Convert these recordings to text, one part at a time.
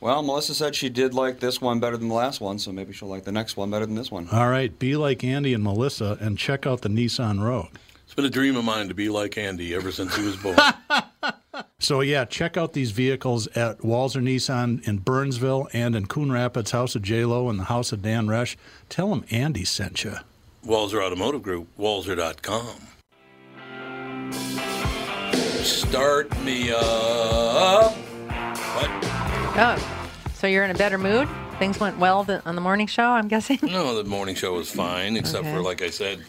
Well, Melissa said she did like this one better than the last one, so maybe she'll like the next one better than this one. All right, be like Andy and Melissa and check out the Nissan Rogue. It's been a dream of mine to be like Andy ever since he was born. So yeah, check out these vehicles at Walser Nissan in Burnsville and in Coon Rapids, House of J Lo and the House of Dan Resch. Tell them Andy sent you. Walser Automotive Group, Walser.com. Start me up. What? Oh, so you're in a better mood? Things went well th- on the morning show, I'm guessing? No, the morning show was fine, except for, like I said,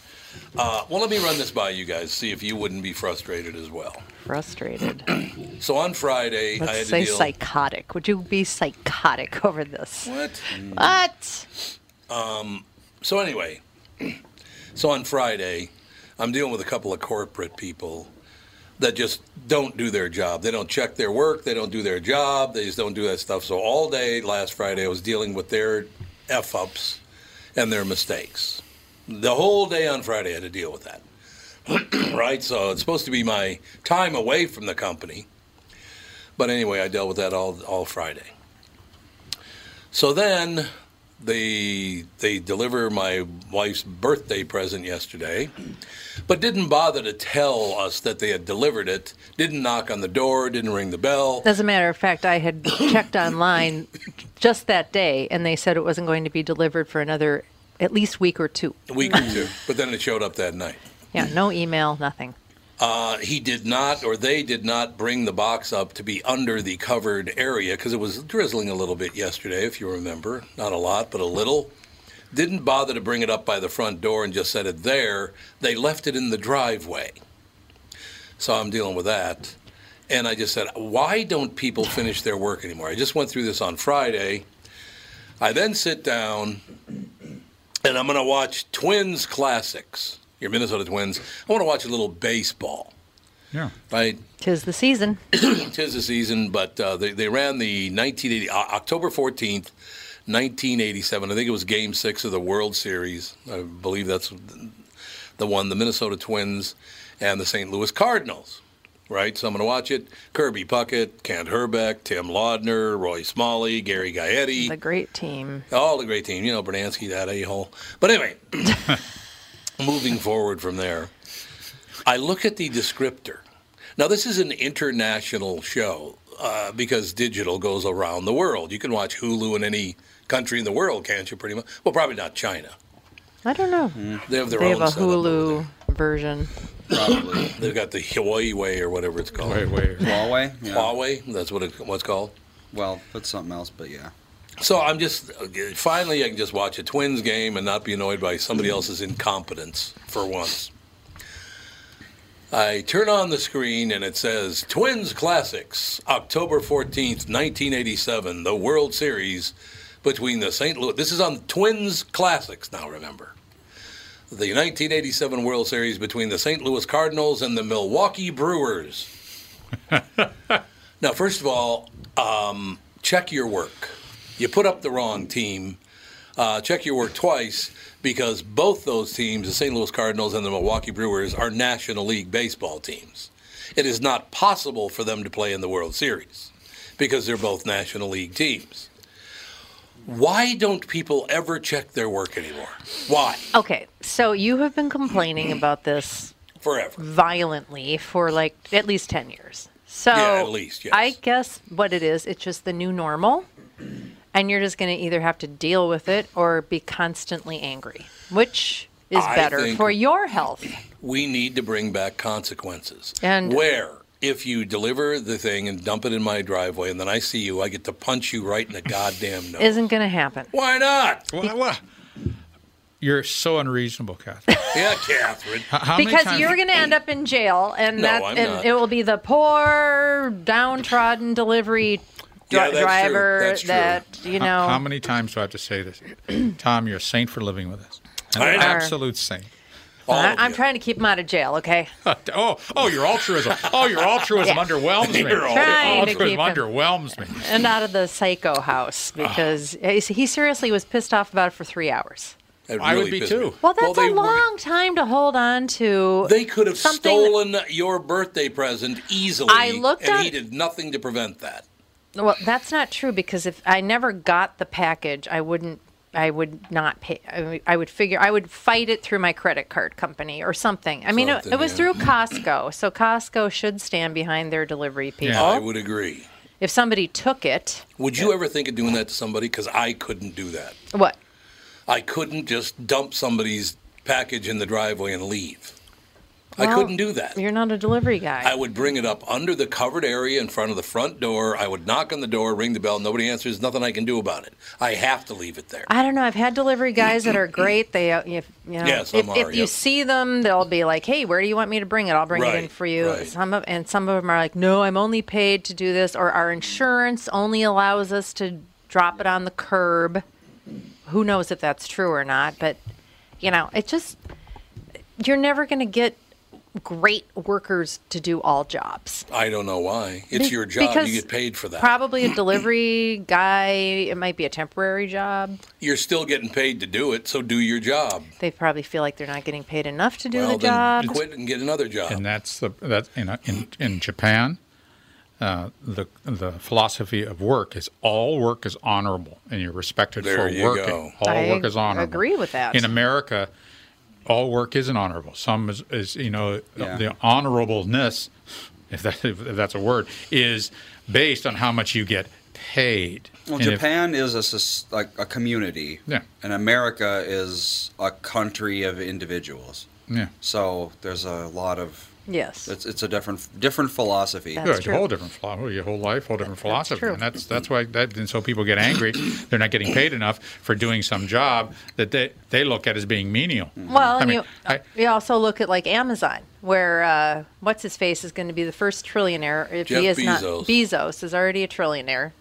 uh, well, let me run this by you guys, see if you wouldn't be frustrated as well. Frustrated. So on Friday, I had Let's to say deal. psychotic. Would you be psychotic over this? What? What? Um, So anyway, so on Friday, I'm dealing with a couple of corporate people that just don't do their job. They don't check their work. They don't do their job. They just don't do that stuff. So all day last Friday, I was dealing with their f ups and their mistakes. The whole day on Friday, I had to deal with that. right? So it's supposed to be my time away from the company. But anyway, I dealt with that all all Friday. So then they they deliver my wife's birthday present yesterday, but didn't bother to tell us that they had delivered it. Didn't knock on the door. Didn't ring the bell. As a matter of fact, I had checked online just that day, and they said it wasn't going to be delivered for another at least week or two. A week or two, but then it showed up that night. Yeah, no email, nothing. Uh, he did not, or they did not, bring the box up to be under the covered area because it was drizzling a little bit yesterday, if you remember. Not a lot, but a little. Didn't bother to bring it up by the front door and just set it there. They left it in the driveway. So I'm dealing with that. And I just said, why don't people finish their work anymore? I just went through this on Friday. I then sit down and I'm going to watch Twins Classics, your Minnesota Twins. I want to watch a little baseball. Yeah. Right? Tis the season. Tis the season, but uh, they, they ran the 1980, uh, October 14th, 1987. I think it was game six of the World Series. I believe that's the one, the Minnesota Twins and the St. Louis Cardinals. Right? So I'm going to watch it. Kirby Puckett, Kent Hrbek, Tim Laudner, Roy Smalley, Gary Gaetti. The great team. All the great team, you know, Brunansky, that a hole. But anyway, moving forward from there, I look at the descriptor. Now, this is an international show uh, because digital goes around the world. You can watch Hulu in any country in the world, can't you? Pretty much. Well, probably not China. I don't know. They have their They own have a Hulu version. Probably. They've got the Hawaii way or whatever it's called. Wait, wait. Huawei? Yeah. Huawei, that's what it, what's called. Well, that's something else, but yeah. So I'm just finally I can just watch a Twins game and not be annoyed by somebody else's incompetence for once. I turn on the screen and it says Twins Classics, October 14th, 1987, the World Series between the St. Louis. This is on Twins Classics now, remember. The 1987 World Series between the St. Louis Cardinals and the Milwaukee Brewers. now, first of all, um, check your work. You put up the wrong team. Uh, check your work twice because both those teams, the St. Louis Cardinals and the Milwaukee Brewers, are National League baseball teams. It is not possible for them to play in the World Series because they're both National League teams. Why don't people ever check their work anymore? Why? Okay, so you have been complaining about this Forever. violently for like at least 10 years. So Yeah, at least, yes. I guess what it is, it's just the new normal. And you're just going to either have to deal with it or be constantly angry, which is I better for your health. we need to bring back consequences. And- where if you deliver the thing and dump it in my driveway and then I see you, I get to punch you right in the goddamn nose. Isn't going to happen. Why not? Well, well, you're so unreasonable, Catherine. Yeah, Catherine. How- How many because times- you're going to end up in jail, and No, that I'm and not. it will be the poor, downtrodden delivery dri- Yeah, that's true. driver That's true. that you know. How, how many times do I have to say this? Tom, you're a saint for living with us. An I know. absolute saint. All I, of I'm you. trying to keep him out of jail. Okay. Oh, oh, your altruism. Oh, your altruism Yeah. underwhelms me. You're Trying to altruism keep him- underwhelms me. and out of the psycho house ah. because he he seriously was pissed off about it for three hours. It I would be pissed me. too. Well, that's they a were- long time to hold on to. They could have something that- stolen your birthday present easily, I looked and at- he did nothing to prevent that. Well, that's not true because if I never got the package, I wouldn't. I would not pay. I would- I would figure. I would fight it through my credit card company or something. I mean, it, Something, it was yeah. through Costco, so Costco should stand behind their delivery people. Yeah. I would agree. If somebody took it, Would you ever think of doing that to somebody? Because I couldn't do that. what? I couldn't just dump somebody's package in the driveway and leave. I couldn't do that. You're not a delivery guy. I would bring it up under the covered area in front of the front door. I would knock on the door, ring the bell. Nobody answers. Nothing I can do about it. I have to leave it there. I don't know. I've had delivery guys that are great. They, uh, if you know, Yeah, if, are, if you see them, they'll be like, "Hey, where do you want me to bring it? I'll bring it in for you." right. Some of and some of them are like, "No, I'm only paid to do this," or our insurance only allows us to drop it on the curb. Who knows if that's true or not? But you know, it just you're never going to get great workers to do all jobs. I don't know why. It's Be- your job. You get paid for that. Probably a delivery guy. It might be a temporary job. You're still getting paid to do it, so do your job. They probably feel like they're not getting paid enough to do well, the job. then quit and get another job. and that's the that in in in Japan, uh, the the philosophy of work is all work is honorable, and you're respected There for you working. go. All I work is honorable. agree with that. In America, all work isn't honorable. Some is, is you know Yeah. the honorableness, if that if that's a word, is based on how much you get paid. Well, And if- Japan is a like a community, Yeah. and America is a country of individuals. yeah. So there's a lot of yes. it's it's a different different philosophy. That's Yeah, it's true. a whole different philosophy. Your whole life, whole different philosophy, true. and that's that's why that. And so people get angry. They're not getting paid enough for doing some job that they they look at as being menial. Well, I and mean, you, I- you also look at like Amazon, where uh, what's his face is going to be the first trillionaire. If he Jeff is not, Bezos. Bezos is already a trillionaire,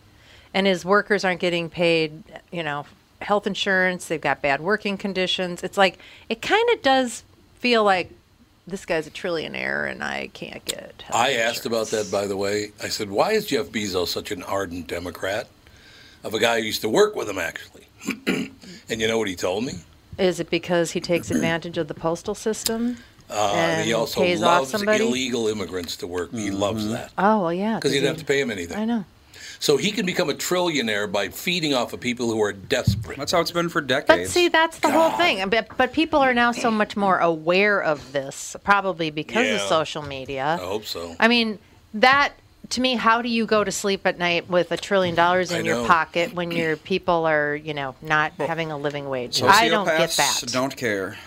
and his workers aren't getting paid. You know, health insurance. They've got bad working conditions. It's like it kind of does feel like this guy's a trillionaire, and I can't get. health I asked about that, by the way. I said, why is Jeff Bezos such an ardent Democrat? Of a guy who used to work with him, actually. and you know what he told me? Is it because he takes advantage of the postal system? Uh, and he also pays off loves somebody? illegal immigrants to work. He loves that. Oh well, yeah. Because he he- didn't have to pay him anything. I know. So he can become a trillionaire by feeding off of people who are desperate. That's how it's been for decades. But see, that's the whole thing. But, but people are now so much more aware of this, probably because of social media. I hope so. I mean, that to me, how do you go to sleep at night with a trillion dollars in your pocket when your people are, you know, not having a living wage? I don't get that. Don't care.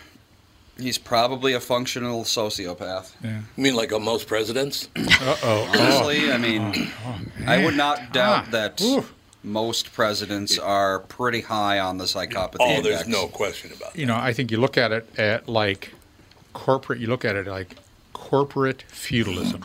He's probably a functional sociopath. You mean like uh, most presidents? Uh oh. Honestly, I mean, I would not doubt Ah. that Oof. most presidents are pretty high on the psychopathy Oh, index. there's no question about it. You know, I think you look at it at like corporate. You look at it like corporate feudalism.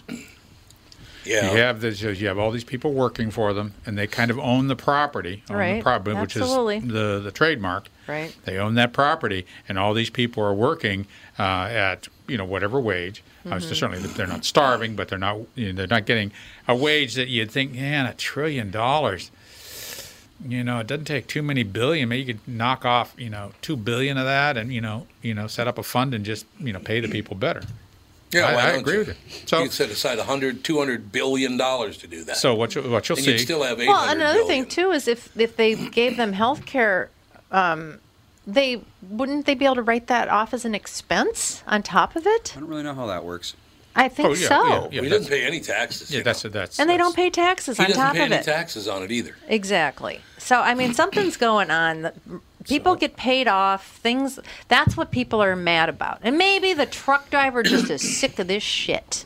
Yeah. You have this. You have all these people working for them, and they kind of own the property, own the Right. property, which Absolutely. is the the trademark. Right. They own that property, and all these people are working uh, at you know whatever wage. Uh, Mm-hmm. so certainly, they're not starving, but they're not you know, they're not getting a wage that you'd think, man, a trillion dollars. You know, it doesn't take too many billion. Maybe you could knock off, you know, two billion of that, and you know, you know, set up a fund and just you know pay the people better. Yeah, I- why I don't agree you? with you. So- you set aside 100, 200 billion dollars to do that. So what you what you'll and see? you'd still have Well, another thing too is if if they gave them health care, um, they wouldn't they be able to write that off as an expense on top of it? I don't really know how that works. I think Oh, yeah, so. yeah, yeah. we that's- didn't pay any taxes. yeah, you that's know. that's And they that's- don't pay taxes on top of it. He on doesn't top pay of any it. taxes on it either. Exactly. So I mean, something's going on. that- People get paid off. Things. That's what people are mad about. And maybe the truck driver just is sick of this shit.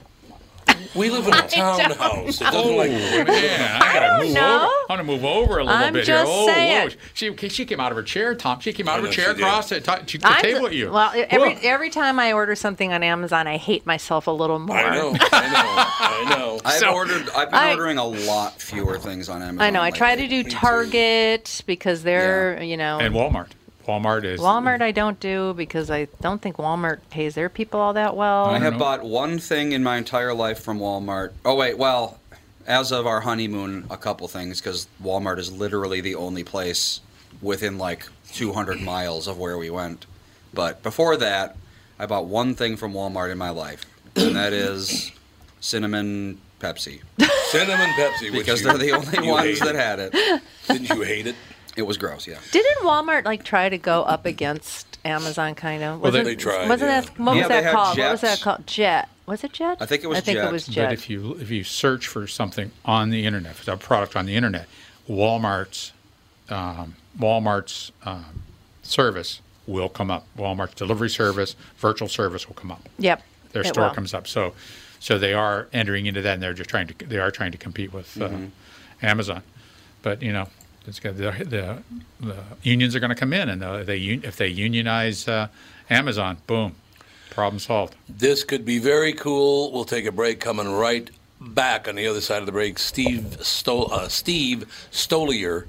We live in a townhouse. It doesn't like Oh, Man, I gotta don't move know. over. I want to move over a little I'm bit just here. Oh, saying. whoa. She, she came out of her chair, Tom. She came out of her chair she did. across the, t- the table ju- at you. Well, every Whoa. every time I order something on Amazon, I hate myself a little more. I know, I know, I know. I've So- ordered. I've been I- ordering a lot fewer things on Amazon. I know. I try to do Target because they're, you know, and Walmart. Walmart is Walmart. I don't do because I don't think Walmart pays their people all that well. I have know. bought one thing in my entire life from Walmart. Oh wait, well, as of our honeymoon, a couple things because Walmart is literally the only place within like 200 miles of where we went. But before that, I bought one thing from Walmart in my life, and that is cinnamon Pepsi Cinnamon Pepsi, which because you- they're the only you ones hate that had it. Didn't you hate it? It was gross, yeah. Didn't Walmart like try to go up against Amazon? Kind of. Well, Was they- it- They tried, Wasn't yeah. that what Yeah, was that had called? What was that called? Jet. Was it Jet? I think it was I think Jet. it was But if you if you search for something on the internet, for a product on the internet, Walmart's um, Walmart's um, service will come up. Walmart's delivery service, virtual service will come up. yep. Their it store will. comes up. So so they are entering into that, and they're just trying to they are trying to compete with uh, Amazon. But you know, it's got the, the the unions are going to come in, and uh, they un- if they unionize uh, Amazon, boom, problem solved. This could be very cool. We'll take a break. Coming right back on the other side of the break, Steve Sto- uh, Steve Stoliar.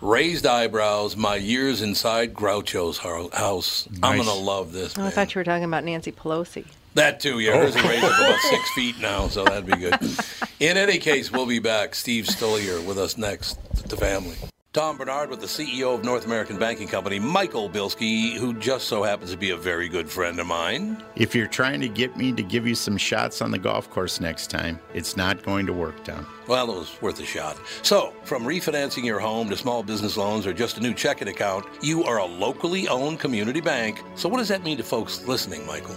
Raised eyebrows. My years inside Groucho's hou- house. I'm gonna love this. Oh, I thought you were talking about Nancy Pelosi. That too, yeah. Hers is oh. raised up about six feet now, so that'd be good. In any case, we'll be back. Steve Stoliar with us next. The family. Tom Bernard with the CEO of North American Banking Company, Michael Bilski, who just so happens to be a very good friend of mine. If you're trying to get me to give you some shots on the golf course next time, it's not going to work, Tom. Well, it was worth a shot. So, from refinancing your home to small business loans or just a new checking account, you are a locally owned community bank. So, what does that mean to folks listening, Michael?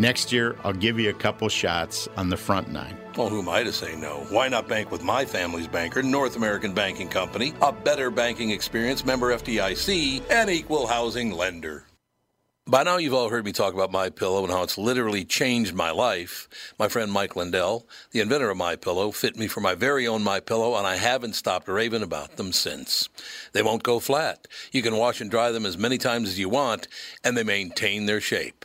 Next year, I'll give you a couple shots on the front nine. Well, who am I to say no? Why not bank with my family's banker, North American Banking Company, a better banking experience, member FDIC, and equal housing lender? By now, you've all heard me talk about My Pillow and how it's literally changed my life. My friend Mike Lindell, the inventor of My Pillow, fit me for my very own My Pillow, and I haven't stopped raving about them since. They won't go flat. You can wash and dry them as many times as you want, and they maintain their shape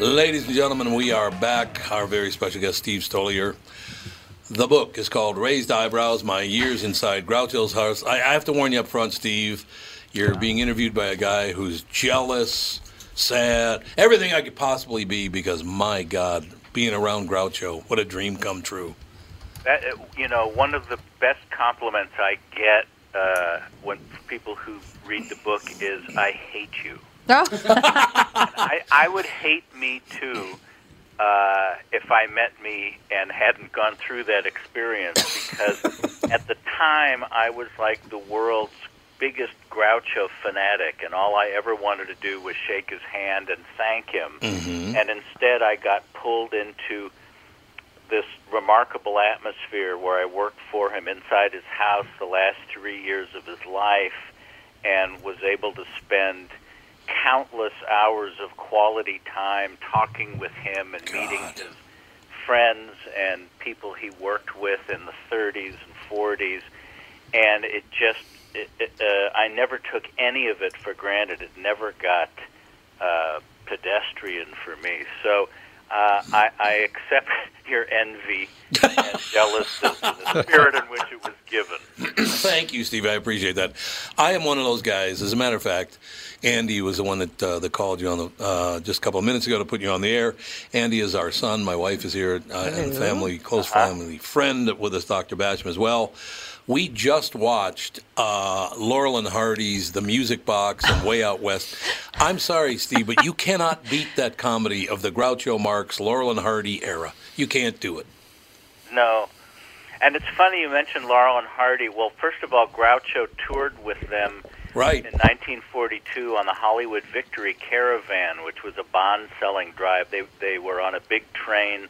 Ladies and gentlemen, we are back. Our very special guest, Steve Stoliar. The book is called Raised Eyebrows My Years Inside Groucho's House. I, I have to warn you up front, Steve. You're being interviewed by a guy who's jealous, sad, everything I could possibly be because, my God, being around Groucho, what a dream come true. That, uh, you know, one of the best compliments I get uh, when people who read the book is, "I hate you." Oh, I, I would hate me too uh, if I met me and hadn't gone through that experience because at the time I was like the world's biggest Groucho fanatic, and all I ever wanted to do was shake his hand and thank him. And instead, I got pulled into this remarkable atmosphere where I worked for him inside his house the last three years of his life and was able to spend countless hours of quality time talking with him and meeting his friends and people he worked with in the 30s and 40s. And it just, it, it, uh, I never took any of it for granted. It never got uh, pedestrian for me. So uh, I, I accept your envy and jealousy in the spirit in which it was given. Thank you, Steve. I appreciate that. I am one of those guys. As a matter of fact, Andy was the one that uh, that called you on the uh, just a couple of minutes ago to put you on the air. Andy is our son. My wife is here, uh, and family, close family friend with us, Dr. Basham as well. We just watched uh, Laurel and Hardy's The Music Box and Way Out West. I'm sorry, Steve, but you cannot beat that comedy of the Groucho Marx, Laurel and Hardy era. You can't do it. No. And it's funny you mentioned Laurel and Hardy. Well, first of all, Groucho toured with them Right. in 1942 on the Hollywood Victory Caravan, which was a bond-selling drive. They they were on a big train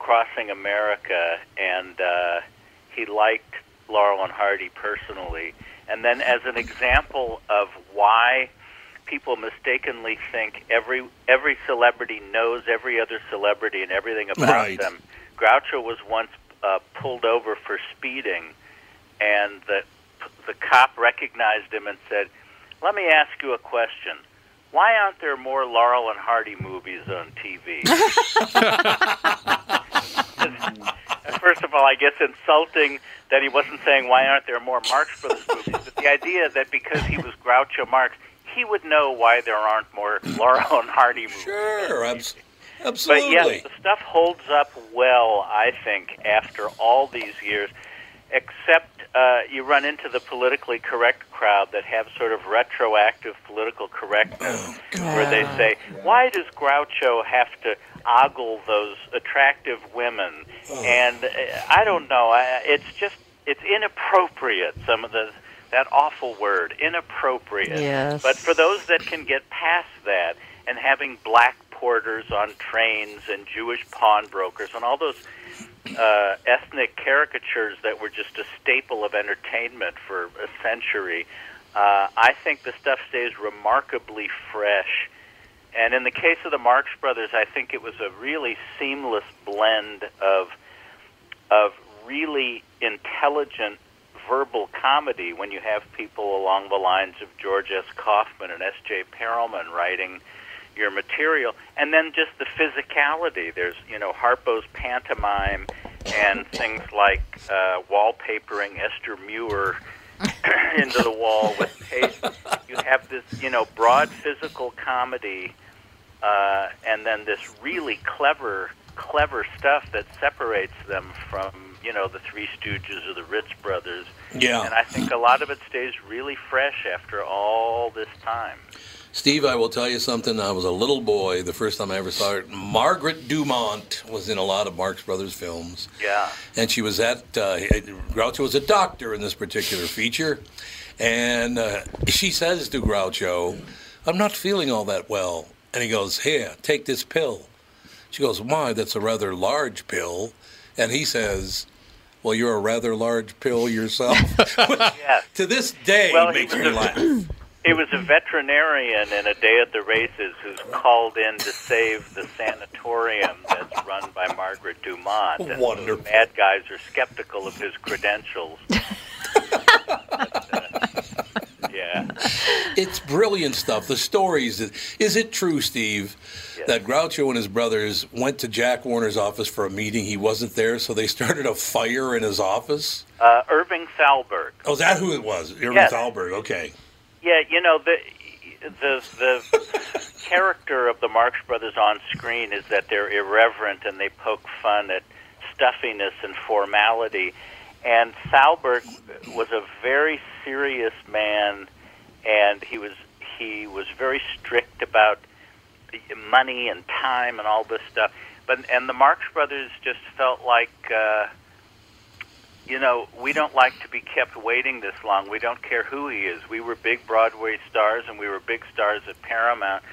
crossing America, and uh, he liked Laurel and Hardy personally. And then, as an example of why people mistakenly think every every celebrity knows every other celebrity and everything about Right. them, Groucho was once uh, pulled over for speeding, and the the cop recognized him and said, "Let me ask you a question. Why aren't there more Laurel and Hardy movies on TV?" First of all, I guess insulting that he wasn't saying why aren't there more Marx Brothers movies, but the idea that because he was Groucho Marx, he would know why there aren't more Laurel and Hardy movies. Sure, abs- But absolutely. yes, the stuff holds up well, I think, after all these years, except uh, you run into the politically correct crowd that have sort of retroactive political correctness, where they say, why does Groucho have to ogle those attractive women? And uh, I don't know, I, it's just, it's inappropriate, some of the, that awful word, inappropriate. Yes. But for those that can get past that and having black porters on trains and Jewish pawnbrokers and all those uh, ethnic caricatures that were just a staple of entertainment for a century, uh, I think the stuff stays remarkably fresh. And in the case of the Marx Brothers, I think it was a really seamless blend of of really intelligent verbal comedy when you have people along the lines of George S. Kaufman and S.J. Perelman writing your material, and then just the physicality. There's, you know, Harpo's pantomime and things like uh, wallpapering Esther Muir into the wall with paste. You have this, you know, broad physical comedy, uh, and then this really clever, clever stuff that separates them from, you know, the Three Stooges or the Ritz Brothers. Yeah. And I think a lot of it stays really fresh after all this time. Steve, I will tell you something. I was a little boy the first time I ever saw her. Margaret Dumont was in a lot of Marx Brothers films. Yeah. And she was at, uh, Groucho was a doctor in this particular feature. And uh, she says to Groucho, I'm not feeling all that well. And he goes, Here, take this pill. She goes, Why? That's a rather large pill. And he says, Well, you're a rather large pill yourself. Yes. to this day, Well, he makes me laugh. It was a veterinarian in A Day at the Races who's called in to save the sanatorium that's run by Margaret Dumont. And Wonderful. The bad guys are skeptical of his credentials. But, uh, yeah. It's brilliant stuff. The stories. Is it true, Steve, Yes. that Groucho and his brothers went to Jack Warner's office for a meeting? He wasn't there, so they started a fire in his office. Uh, Irving Thalberg. Oh, is that who it was? Irving Yes. Thalberg. Okay. Yeah, you know the the the character of the Marx Brothers on screen is that they're irreverent and they poke fun at stuffiness and formality. And Thalberg was a very serious man, and he was he was very strict about money and time and all this stuff. But and the Marx Brothers just felt like. Uh, you know, we don't like to be kept waiting this long. We don't care who he is. We were big Broadway stars, and we were big stars at Paramount.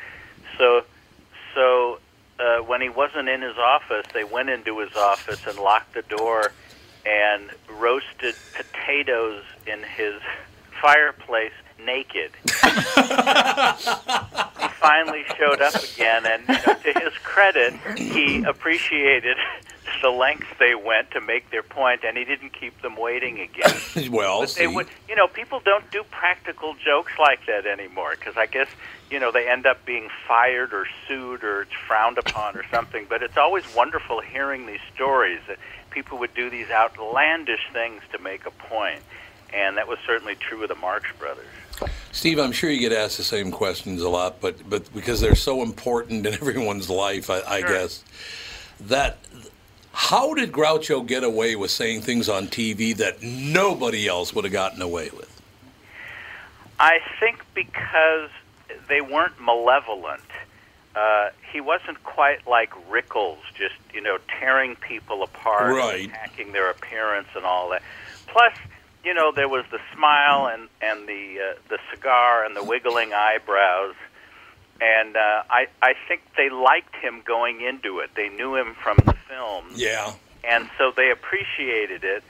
So, so uh, when he wasn't in his office, they went into his office and locked the door, and roasted potatoes in his fireplace naked. he finally showed up again, and you know, to his credit, he appreciated the lengths they went to make their point, and he didn't keep them waiting again. well, But they see. would, you know, people don't do practical jokes like that anymore because I guess you know they end up being fired or sued or it's frowned upon or something. But it's always wonderful hearing these stories that people would do these outlandish things to make a point, and that was certainly true of the Marx Brothers. Steve, I'm sure you get asked the same questions a lot, but but because they're so important in everyone's life, I, I Sure. guess that. How did Groucho get away with saying things on TV that nobody else would have gotten away with? I think because they weren't malevolent. Uh, he wasn't quite like Rickles, just you know, tearing people apart, Right. attacking their appearance and all that. Plus, you know, there was the smile and and the uh, the cigar and the wiggling eyebrows, and uh, I I think they liked him going into it. They knew him from the film Yeah. and so they appreciated it.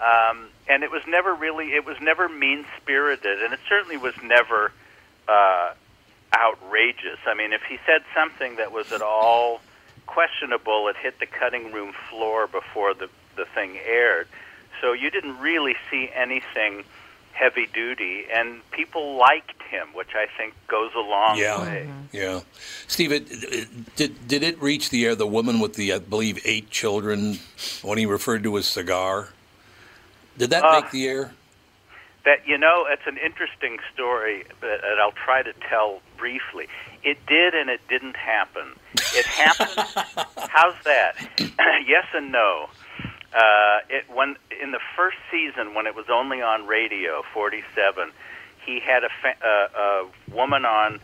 Um, and it was never really, it was never mean spirited, and it certainly was never uh, outrageous. I mean, if he said something that was at all questionable, it hit the cutting room floor before the the thing aired. So you didn't really see anything heavy duty, and people liked him, which I think goes a long Yeah. way. Yeah, Steve, it, it, did did it reach the air? The woman with the, I believe, eight children, when he referred to his cigar, did that Uh, make the air? That you know, it's an interesting story, that, and I'll try to tell briefly. It did, and it didn't happen. It happened. how's that? yes and no. Uh, it when in the first season when it was only on radio, forty-seven, he had a, fa- uh, a woman on.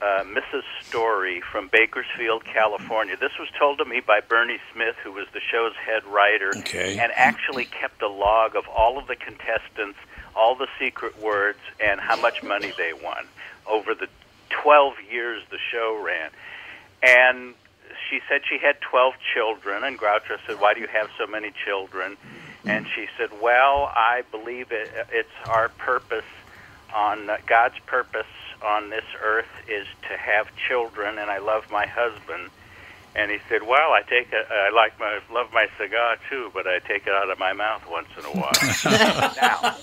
Uh, Mrs. Story from Bakersfield, California. This was told to me by Bernie Smith, who was the show's head writer, Okay. and actually kept a log of all of the contestants, all the secret words, and how much money they won over the 12 years the show ran. And she said she had 12 children, and Groucho said, Why do you have so many children? And she said, Well, I believe it, it's our purpose on God's purpose on this earth is to have children, and I love my husband. And he said, "Well, I take it. I like my love my cigar too, but I take it out of my mouth once in a while." now,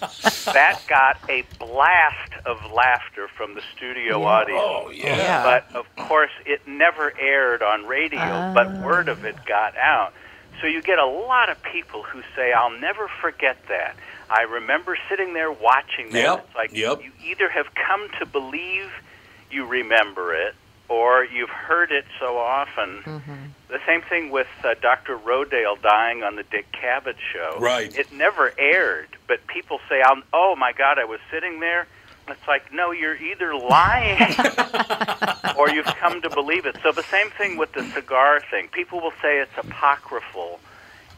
that got a blast of laughter from the studio oh, audience. Oh yeah. Yeah. But of course, it never aired on radio, but oh. word of it got out. So you get a lot of people who say, "I'll never forget that." I remember sitting there watching that. Yep, It's like yep. you either have come to believe you remember it, or you've heard it so often. The same thing with uh, Dr. Rodale dying on the Dick Cavett show. Right. It never aired, but people say, "Oh my God, I was sitting there It's like, no, you're either lying or you've come to believe it. So the same thing with the cigar thing. People will say it's apocryphal,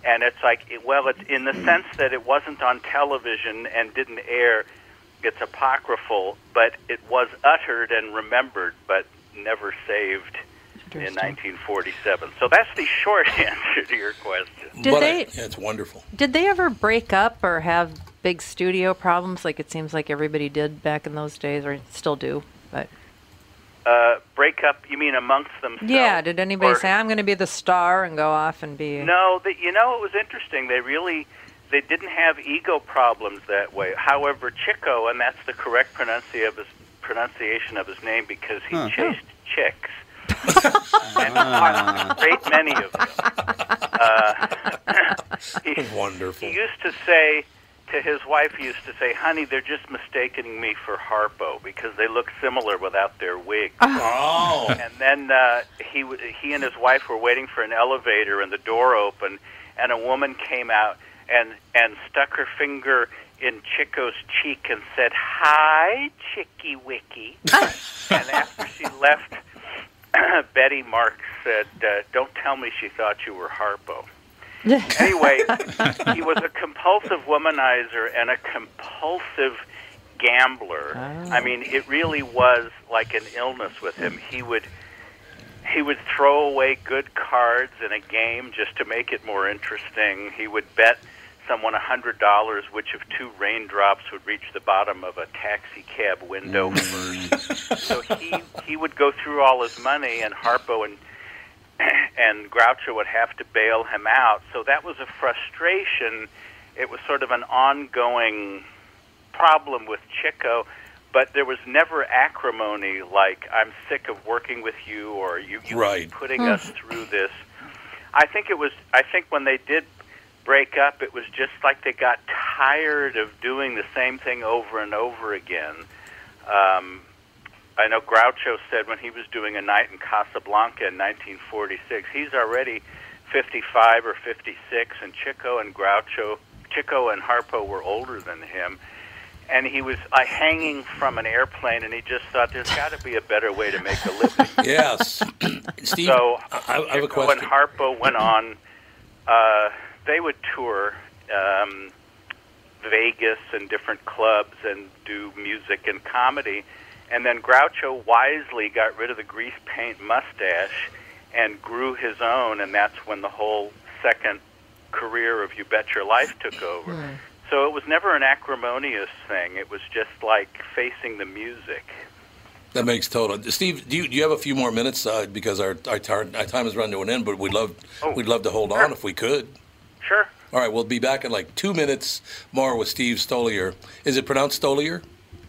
and it's like, well, it's in the sense that it wasn't on television and didn't air. It's apocryphal, but it was uttered and remembered, but never saved in 1947. So that's the short answer to your question. Did but they- I, yeah, it's wonderful. Did they ever break up or have big studio problems like it seems like everybody did back in those days or still do? But Uh, break up? You mean amongst themselves? yeah, did anybody Or- say I'm going to be the star and go off and be No, that you know it was interesting. They really they didn't have ego problems that way. However, Chico, and that's the correct pronunciation of his pronunciation of his name because he chased chicks. and caught a great many of them. Uh, he, Wonderful. he used to say to his wife, he used to say, "Honey, they're just mistaking me for Harpo because they look similar without their wigs." Oh, And then uh, he he and his wife were waiting for an elevator, and the door opened, and a woman came out and and stuck her finger in Chico's cheek and said, "Hi, Chicky Wicky." and after she left, Betty Marx said, uh, "Don't tell me she thought you were Harpo." anyway, he was a compulsive womanizer and a compulsive gambler. I mean, it really was like an illness with him. He would he would throw away good cards in a game just to make it more interesting. He would bet someone a hundred dollars which of two raindrops would reach the bottom of a taxi cab window oh, first. so he he would go through all his money and Harpo and and Groucho would have to bail him out. So that was a frustration. It was sort of an ongoing problem with Chico, but there was never acrimony like I'm sick of working with you or you you Right. putting hmm. us through this. I think it was I think when they did break up it was just like they got tired of doing the same thing over and over again. Um, I know Groucho said when he was doing a night in Casablanca in 1946, he's already 55 or 56, and Chico and Groucho, Chico and Harpo were older than him, and he was uh, hanging from an airplane, and he just thought there's got to be a better way to make a living. yes. Steve, So I, I have a question. When Harpo went on. Uh, they would tour um, Vegas and different clubs and do music and comedy. And then Groucho wisely got rid of the grease paint mustache and grew his own, and that's when the whole second career of You Bet Your Life took over. So it was never an acrimonious thing. It was just like facing the music. That makes total. Steve, do you, do you have a few more minutes? Uh, because our, our our time has run to an end, but we'd love Oh, we'd love to hold sure. on if we could. Sure. All right, we'll be back in like two minutes more with Steve Stoliar. Is it pronounced Stoliar?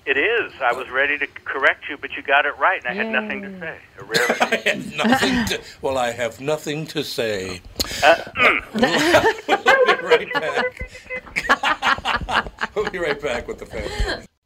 It is. I was ready to correct you, but you got it right, and I had nothing to say. A rare nothing to, well, I have nothing to say. Uh, we'll be right back. we'll be right back with the family.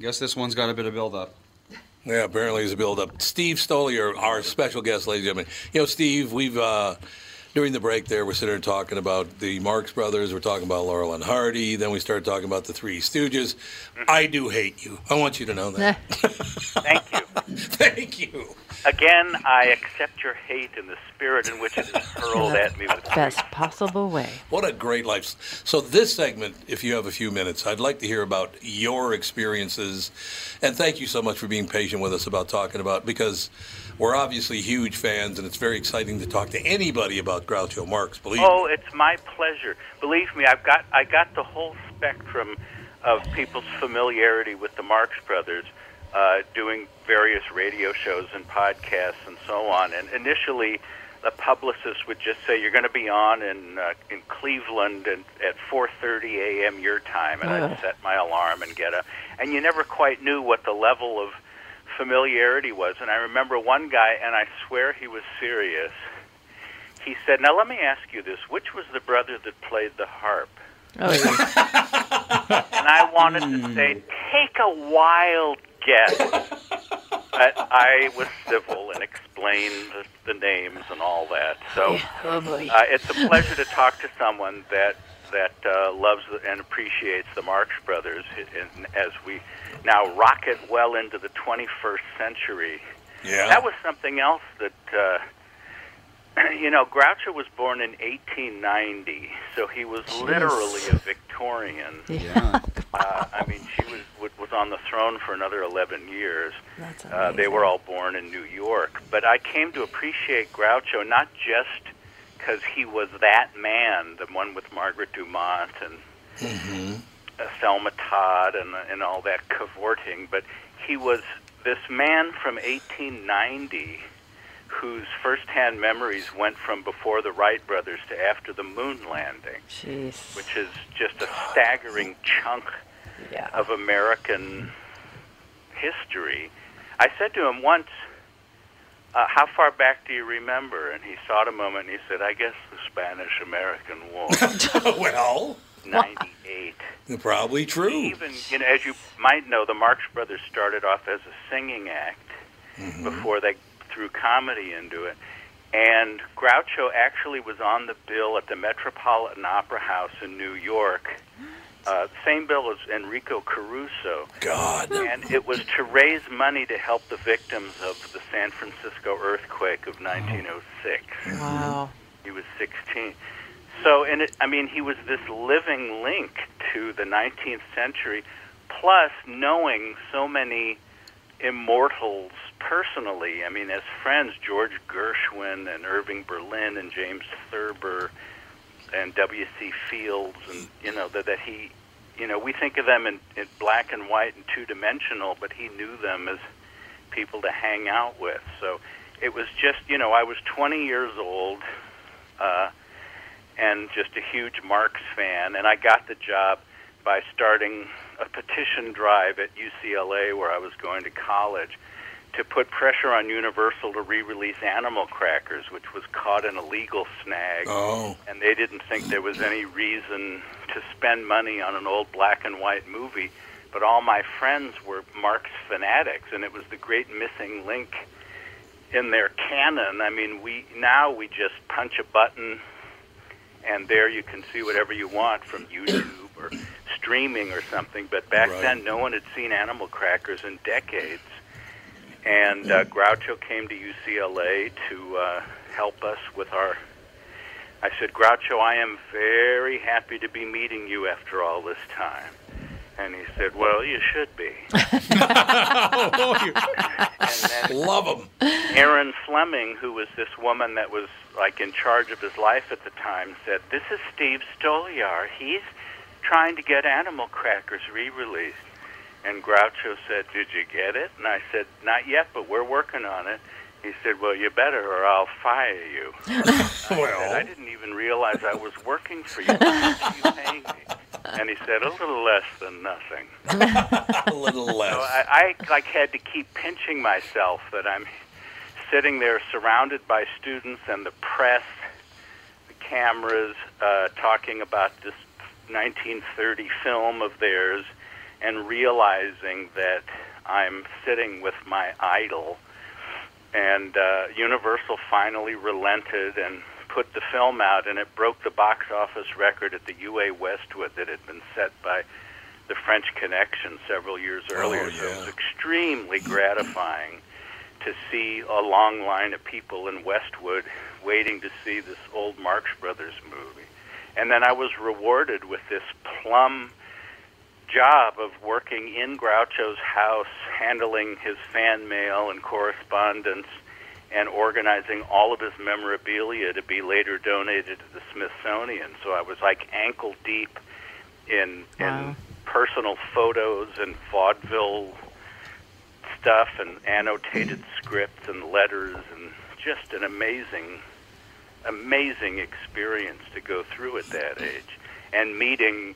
Guess this one's got a bit of build up. Yeah, apparently it's a build-up. Steve Stoliar, our special guest, ladies and gentlemen. You know, Steve, we've uh, during the break there, we're sitting there talking about the Marx Brothers. We're talking about Laurel and Hardy. Then we started talking about the Three Stooges. Mm-hmm. I do hate you. I want you to know that. Thank you. Thank you. Again, I accept your hate in the spirit in which it is hurled at me with Best possible way. What a great life. So, this segment, if you have a few minutes, I'd like to hear about your experiences. And thank you so much for being patient with us about talking about because we're obviously huge fans, and it's very exciting to talk to anybody about Groucho Marx. Believe Oh, me. it's my pleasure. Believe me, I've got I got the whole spectrum of people's familiarity with the Marx Brothers, uh, doing various radio shows and podcasts and so on. And initially, the publicist would just say, "You're going to be on in uh, in Cleveland and at 4:30 a.m. your time," and I'd set my alarm and get up. And you never quite knew what the level of familiarity was. And I remember one guy, and I swear he was serious. He said, "Now let me ask you this: Which was the brother that played the harp?" Oh, yeah. And I wanted to say, "Take a wild guess," but I was civil and explained the, the names and all that. So oh uh, it's a pleasure to talk to someone that that uh, loves and appreciates the Marx Brothers, and as we now rocket well into the 21st century. yeah. That was something else that, uh, you know, Groucho was born in 1890, so he was literally a Victorian. Yeah. Uh, I mean, she was was- was on the throne for another 11 years. That's Uh, they were all born in New York, but I came to appreciate Groucho not just because he was that man, the one with Margaret Dumont and uh, Thelma Todd and and all that cavorting, but he was this man from 1890 whose firsthand memories went from before the Wright brothers to after the moon landing, Jeez. which is just a staggering chunk Yeah. of American history. I said to him once, uh, "How far back do you remember?" And he thought a moment and he said, "I guess the Spanish-American War, well, '98." probably true. Even you know, as you might know, the Marx Brothers started off as a singing act before they threw comedy into it. And Groucho actually was on the bill at the Metropolitan Opera House in New York. Uh, same bill as Enrico Caruso. God. And it was to raise money to help the victims of the San Francisco earthquake of 1906. Wow. He was 16. So, and it, I mean, he was this living link to the 19th century, plus knowing so many immortals personally. I mean, as friends, George Gershwin and Irving Berlin and James Thurber and W.C. Fields, and you know that that he, you know, we think of them in, in black and white and two dimensional, but he knew them as people to hang out with. So it was just, you know, I was 20 years old. Uh, and just a huge Marx fan. And I got the job by starting a petition drive at UCLA, where I was going to college, to put pressure on Universal to re-release Animal Crackers, which was caught in a legal snag. Oh. And they didn't think there was any reason to spend money on an old black and white movie. But all my friends were Marx fanatics, and it was the great missing link in their canon. I mean, we now we just punch a button and there you can see whatever you want from YouTube or streaming or something. But back Right. then, no one had seen Animal Crackers in decades. And uh, Groucho came to UCLA to uh, help us with our. I said, Groucho, I am very happy to be meeting you after all this time. And he said, Well, you should be. and Love him. Erin Fleming, who was this woman that was like in charge of his life at the time, said, "This is Steve Stoliar. He's trying to get Animal Crackers re-released." And Groucho said, "Did you get it?" And I said, "Not yet, but we're working on it." He said, "Well, you better, or I'll fire you." I said, "I didn't even realize I was working for you. How much are you paying me?" And he said, "A little less than nothing." a little less. So I, I like had to keep pinching myself that I'm sitting there surrounded by students and the press, the cameras, uh, talking about this 1930 film of theirs, and realizing that I'm sitting with my idol. And uh, Universal finally relented and put the film out, and it broke the box office record at the UA Westwood that had been set by the French Connection several years earlier. Oh So it was extremely gratifying to see a long line of people in Westwood waiting to see this old Marx Brothers movie. And then I was rewarded with this plum job of working in Groucho's house, handling his fan mail and correspondence, and organizing all of his memorabilia to be later donated to the Smithsonian. So I was like ankle deep in Wow. in personal photos and vaudeville stuff and annotated scripts and letters and just an amazing amazing experience to go through at that age and meeting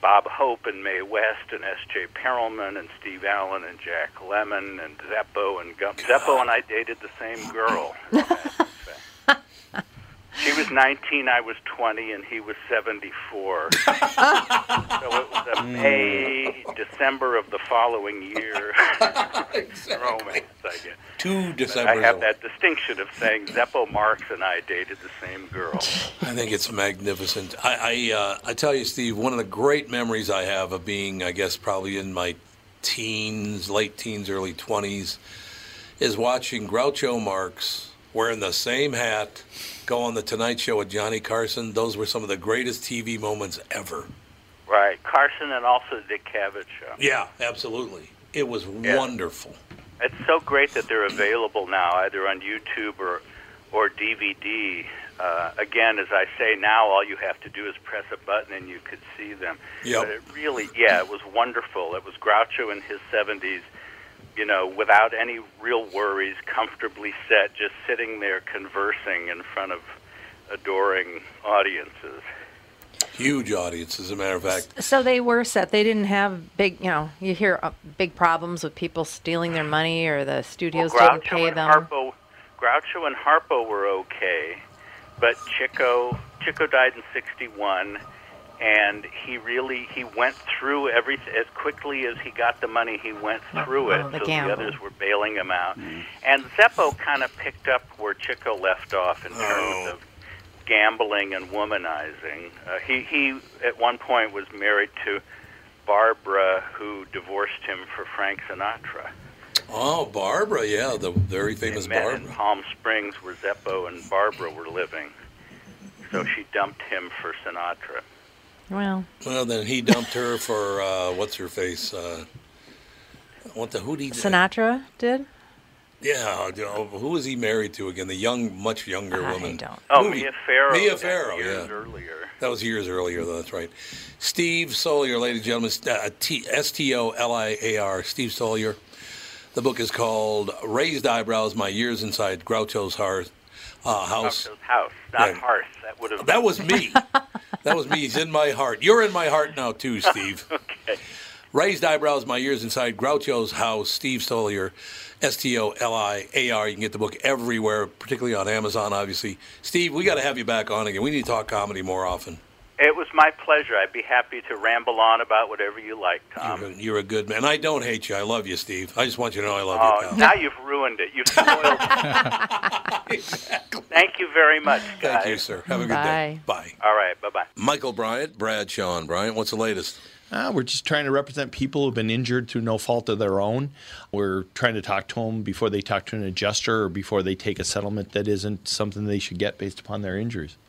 Bob Hope and Mae West and S.J. Perelman and Steve Allen and Jack Lemmon and Zeppo and Gummo. Zeppo and I dated the same girl. as a matter of fact. She was 19, I was 20, and he was 74. so it was a May, December of the following year romance, I guess. Two But December. I have that distinction of saying Zeppo Marx and I dated the same girl. I think it's magnificent. I I, uh, I tell you, Steve, one of the great memories I have of being, I guess, probably in my teens, late teens, early twenties, is watching Groucho Marx wearing the same hat go on the Tonight Show with Johnny Carson. Those were some of the greatest TV moments ever. Right, Carson and also the Dick Cavett show. Yeah, absolutely. It was Yeah. wonderful. It's so great that they're available now, either on YouTube or or DVD. Uh, again, as I say now, all you have to do is press a button and you could see them. Yep. But it really, yeah, it was wonderful. It was Groucho in his 70s, you know, without any real worries, comfortably set, just sitting there conversing in front of adoring audiences. Huge audience, as a matter of fact. So they were set. They didn't have big, you know, you hear uh, big problems with people stealing their money or the studios Well, didn't Groucho pay and them. Harpo, Groucho and Harpo were okay, but Chico Chico died in '61, and he really he went through everything as quickly as he got the money. He went through Oh, it, the so gamble. the others were bailing him out. And Zeppo kind of picked up where Chico left off in terms Oh. of gambling and womanizing. Uh, he he at one point was married to Barbara, who divorced him for Frank Sinatra. Oh, Barbara, yeah, the very famous They met in Barbara. Palm Springs, where Zeppo and Barbara were living. So she dumped him for Sinatra. Well, Well, then he dumped her for uh, what's her face? Uh, what the who did he? Sinatra did. Yeah, you know, who was he married to again? The young, much younger I woman. don't. Oh, Movie. Mia Farrow. Mia Farrow, years yeah. earlier. That was years earlier, though. That's right. Steve Stoliar, ladies and gentlemen, uh, T- S T O L I A R. Steve Stoliar. The book is called "Raised Eyebrows: My Years Inside Groucho's Heart, uh, House." Groucho's house, not Yeah. hearth. That would have. That was me. that was me. He's in my heart. You're in my heart now, too, Steve. okay. Raised eyebrows, my ears inside Groucho's house. Steve Stoliar, S T O L I A R. You can get the book everywhere, particularly on Amazon, obviously. Steve, we got to have you back on again. We need to talk comedy more often. It was my pleasure. I'd be happy to ramble on about whatever you like, You're, Tom. a, you're a good man. I don't hate you. I love you, Steve. I just want you to know I love Oh, you, pal. now you've ruined it. You've spoiled it. Thank you very much, guys. Thank you, sir. Have a good day. Bye. All right. Bye bye. Michael Bryant, Bradshaw Bryant. What's the latest? Uh, we're just trying to represent people who've been injured through no fault of their own. We're trying to talk to them before they talk to an adjuster or before they take a settlement that isn't something they should get based upon their injuries.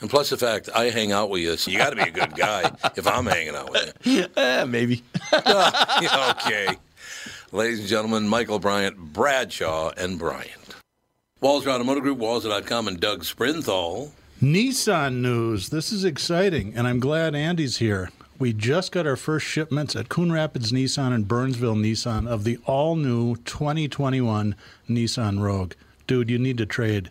And plus the fact I hang out with you, so you got to be a good guy if I'm hanging out with you. Eh, maybe. okay. Ladies and gentlemen, Michael Bryant, Bradshaw, and Bryant. Walser Automotive Group, Walser.com, and Doug Sprinthal. Nissan news. This is exciting, and I'm glad Andy's here. We just got our first shipments at Coon Rapids Nissan and Burnsville Nissan of the all new 2021 Nissan Rogue. dude, you need to trade.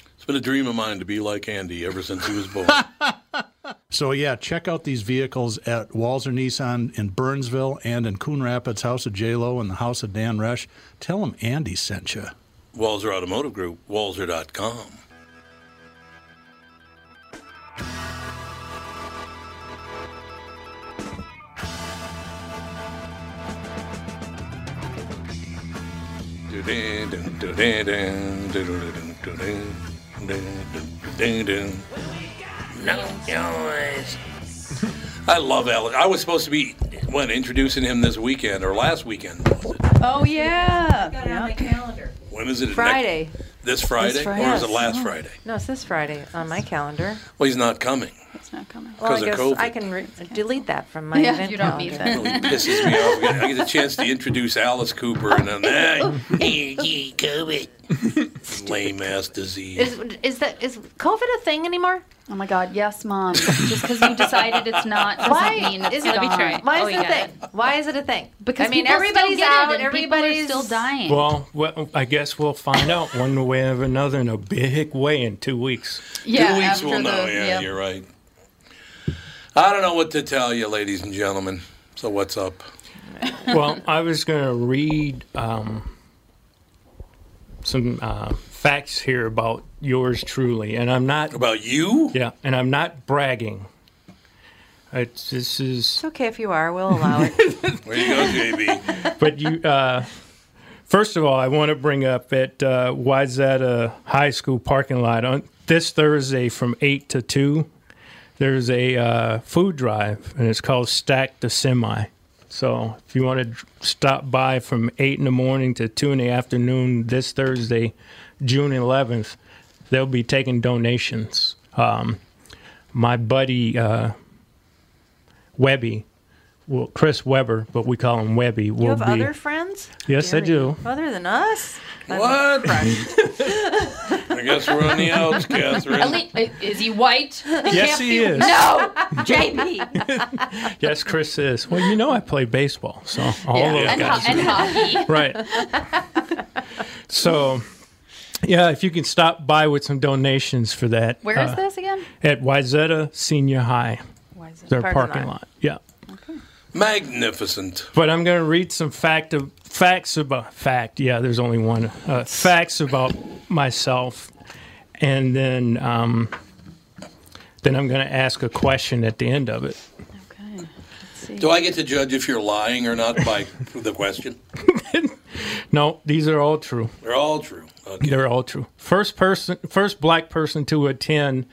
It's been a dream of mine to be like Andy ever since he was born. So yeah, check out these vehicles at Walser Nissan in Burnsville and in Coon Rapids, House of J Lo and the House of Dan Resch. Tell them Andy sent you. Walser Automotive Group, walser.com. I love Alex. I was supposed to be when introducing him this weekend or last weekend. was it? Oh yeah. Got it on my calendar. When is it? Next- Friday. this Friday, Friday. or is it last Oh. Friday? No, it's this Friday on my calendar. Well, he's not coming. It's not coming. Well, I 'Cause of guess COVID. I can re- delete that from my Yeah, event you don't need calendar. that. Really pisses me off. I get a chance to introduce Alice Cooper and then that COVID, lame ass disease. Is is that is COVID a thing anymore? Oh my God, yes, mom. Just because you decided it's not doesn't Why mean it's is it? gone. Why oh, is Oh, it a got thing? Why is it a thing? Because I mean, people everybody's still get out. it and everybody's people are still dying. Well, well, I guess we'll find out one way or another in a big way in two weeks. yeah, Two weeks after we'll the, know. Yeah, yep. you're right. I don't know what to tell you, ladies and gentlemen. So what's up? well, I was going to read um, some uh, facts here about yours truly, and I'm not about you. Yeah, and I'm not bragging. It's, this is It's okay if you are. We'll allow it. Where you go, JB? but you uh, first of all i want to bring up at uh, wayzata high school parking lot on this thursday from 8 to 2 there's a uh, food drive and it's called stack the semi. So if you want to stop by from 8 in the morning to 2 in the afternoon this thursday june 11th they'll be taking donations. Um, my buddy uh, webby well, Chris Weber, but we call him Webby. Will you have be, other friends? Yes, I do. Other than us? What? I guess we're on the outs, Catherine. At uh, is he white? Yes, he is. No, JB. Yes, Chris is. Well, you know I play baseball, so all Yeah, those and, guys. ho- and hockey. right. So, yeah, if you can stop by with some donations for that. Where is uh, this again? At Wayzata Senior High. Their Parking parking, lot. lot. Yeah. Magnificent. But I'm going to read some fact of, facts about fact. Yeah, there's only one. Uh, facts about myself, and then um, then I'm going to ask a question at the end of it. Do I get to judge if you're lying or not by the question? No, these are all true. They're all true. Okay. They're all true. First person, first black person to attend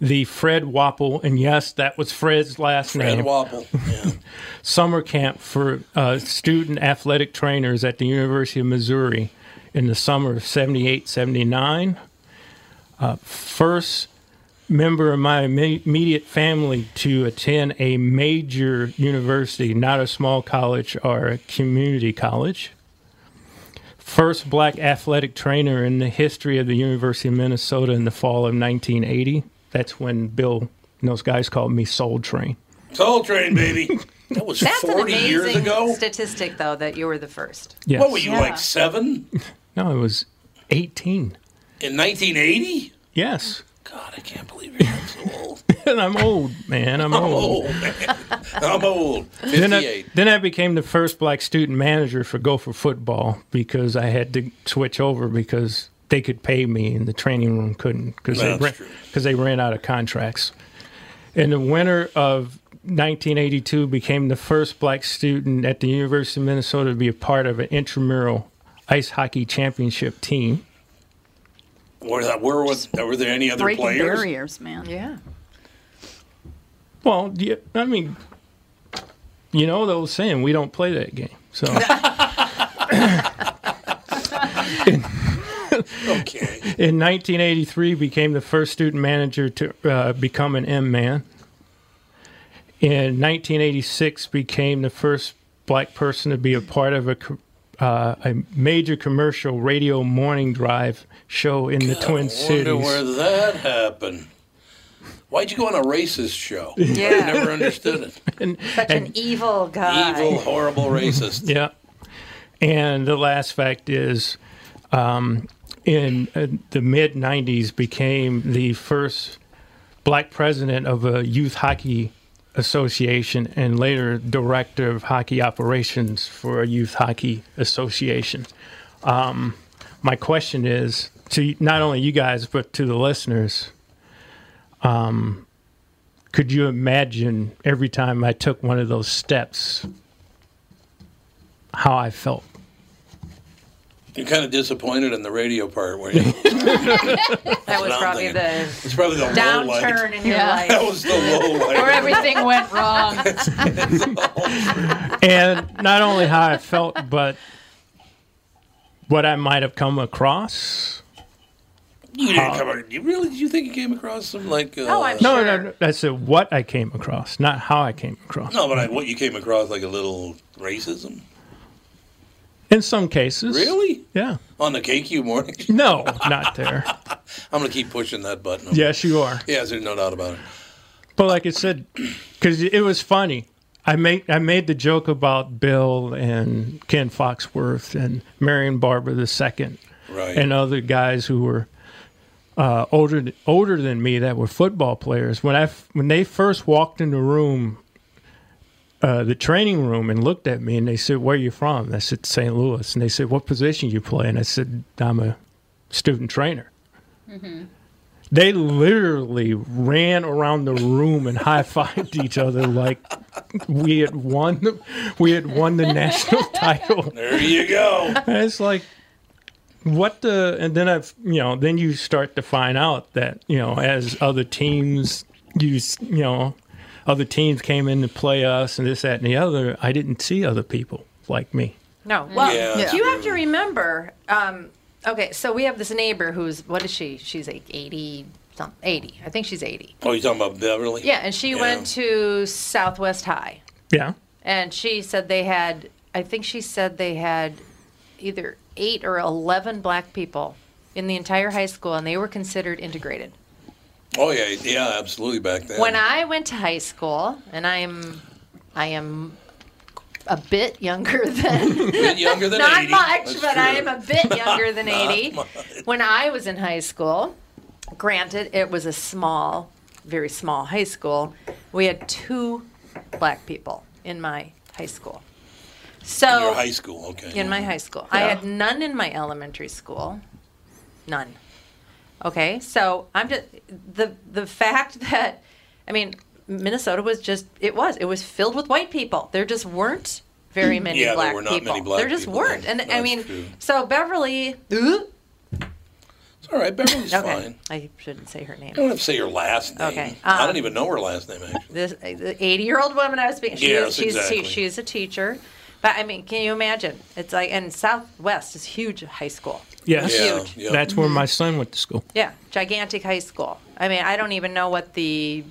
the Fred Wapple, and yes, that was Fred's last Fred name. Wapple. Yeah. Summer camp for uh, student athletic trainers at the University of Missouri in the summer of 78, 79. Uh, first member of my immediate family to attend a major university, not a small college or a community college. First black athletic trainer in the history of the University of Minnesota in the fall of 1980. That's when Bill and those guys called me Soul Train. Soul Train, baby. That was That's 40 an years amazing ago. statistic, though, that you were the first. Yes. What were you, Yeah. like seven? No, it was 18. In 1980? Yes. God, I can't believe you're so old. and I'm old, man. I'm I'm old. old, man. I'm old. Then I, then I became the first black student manager for Gopher football because I had to switch over because they could pay me and the training room couldn't because they, That's ran- they ran out of contracts. In the winter of 1982, became the first black student at the University of Minnesota to be a part of an intramural ice hockey championship team. Were, that, were, was, were there any other Breaking players? barriers, man. Yeah. Well, yeah, I mean, you know the old saying, we don't play that game. So Okay. in 1983, became the first student manager to uh, become an M man. in 1986 became the first black person to be a part of a uh, a major commercial radio morning drive show in the Twin I Cities. wonder where that happened. Why'd you go on a racist show? Yeah. I never understood it. And- Such an evil guy. Evil, horrible racist. Yeah. And the last fact is, um, in uh, the mid 90s, became the first black president of a youth hockey association and later director of hockey operations for a youth hockey association. Um, my question is to not only you guys, but to the listeners. Um, could you imagine every time I took one of those steps how I felt? You're kind of disappointed in the radio part, were you? That was probably thinking. the It's probably the low light. downturn in your Yeah. life. That was the low light. Or everything went wrong. and not only how I felt, but what I might have come across. You didn't come. ac- You really? Did you think you came across some like? Uh, Oh, I'm No, Sure. no, no, I said what I came across, not how I came across. No, but I, what you came across like a little racism? In some cases, Really? yeah. On the KQ morning? No, not there. I'm gonna keep pushing that button. Yes, you are. Yes, there's no doubt about it. But like I said, because it was funny. I made I made the joke about Bill and Ken Foxworth and Marion Barber II Right. and other guys who were uh, older older than me that were football players. When I when they first walked in the room, uh, the training room, and looked at me and they said, "Where are you from?" I said, "St. Louis." And they said, "What position you play?" And I said, "I'm a student trainer." They literally ran around the room and high fived each other like we had won the, we had won the national title. there you go. And it's like, what the? And then I've, you know, then you start to find out that, you know, as other teams, you, you know, other teams came in to play us and this, that, and the other. I didn't see other people like me. No. Well, Yeah, that's you have to remember. Um, okay, so we have this neighbor who's what is she? She's like eighty, eighty. I think she's eighty. Oh, you're talking about Beverly? Yeah, and she Yeah. went to Southwest High, Yeah. and she said they had. I think she said they had either eight or eleven black people in the entire high school, and they were considered integrated. Oh yeah, yeah, absolutely. Back then. When I went to high school, and I am, I am a bit younger than bit younger than not 80. much, That's but I am a bit younger than 80. much. When I was in high school, granted, it was a small, very small high school. We had two black people in my high school. So In your high school, okay. in my high school. I had none in my elementary school. None. Okay, so I'm just the the fact that I mean Minnesota was just it was it was filled with white people. There just weren't very many Yeah, there black were not people. many black there just people weren't, and I mean, true. so Beverly. It's all right. Beverly's Okay, fine. I shouldn't say her name. I don't have to say your last name. Okay, I um, don't even know her last name actually. this the 80 year old woman I was speaking. She Yes, is, she's exactly. she, she's a teacher, but I mean, can you imagine? It's like and Southwest is huge high school. Yes. Yeah, huge. yeah. That's where my son went to school. Yeah, gigantic high school. I mean, I don't even know what the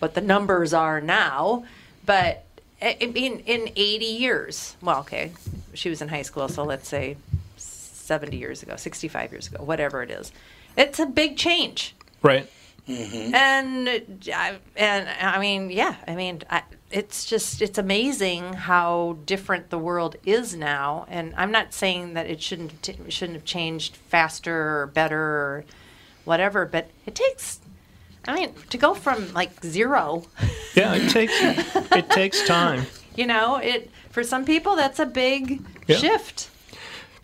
what the numbers are now, but I I mean, in 80 years. Well, okay, she was in high school, so let's say 70 years ago, 65 years ago, whatever it is. It's a big change. Right. Mm-hmm. And I, and I mean, yeah, I mean, I, it's just it's amazing how different the world is now. And I'm not saying that it shouldn't t- shouldn't have changed faster or better or whatever, but it takes. I mean, to go from like zero, Yeah, it takes it takes time. you know, it for some people that's a big Yeah. shift.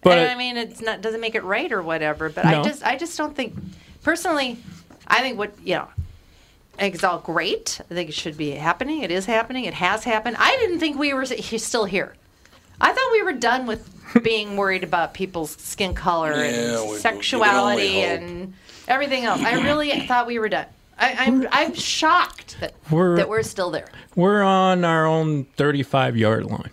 But and I mean, it's not doesn't make it right or whatever. But No. I just I just don't think personally. I think what you know. I think it's all great. I think it should be happening. It is happening. It has happened. I didn't think we were s- still here. I thought we were done with being worried about people's skin color Yeah, we- we and sexuality hope. and everything else. I really thought we were done. I, I'm I'm shocked that We're- that we're still there. We're on our own 35 yard line.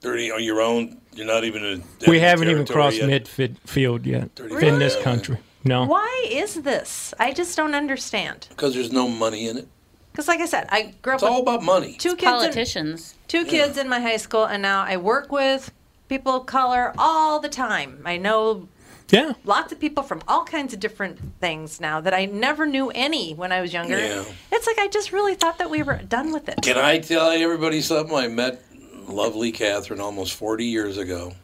Thirty on your own. You're not even in. We haven't even territory crossed yet. midfield yet Really? in this country. No. Why is this? I just don't understand. because there's no money in it. Because, like I said, I grew up It's all about money. two kids, in, Politicians. two kids in my high school, and now I work with people of color all the time. I know Yeah. lots of people from all kinds of different things now that I never knew any when I was younger. Yeah. It's like I just really thought that we were done with it. Can I tell everybody something? I met lovely Catherine almost 40 years ago,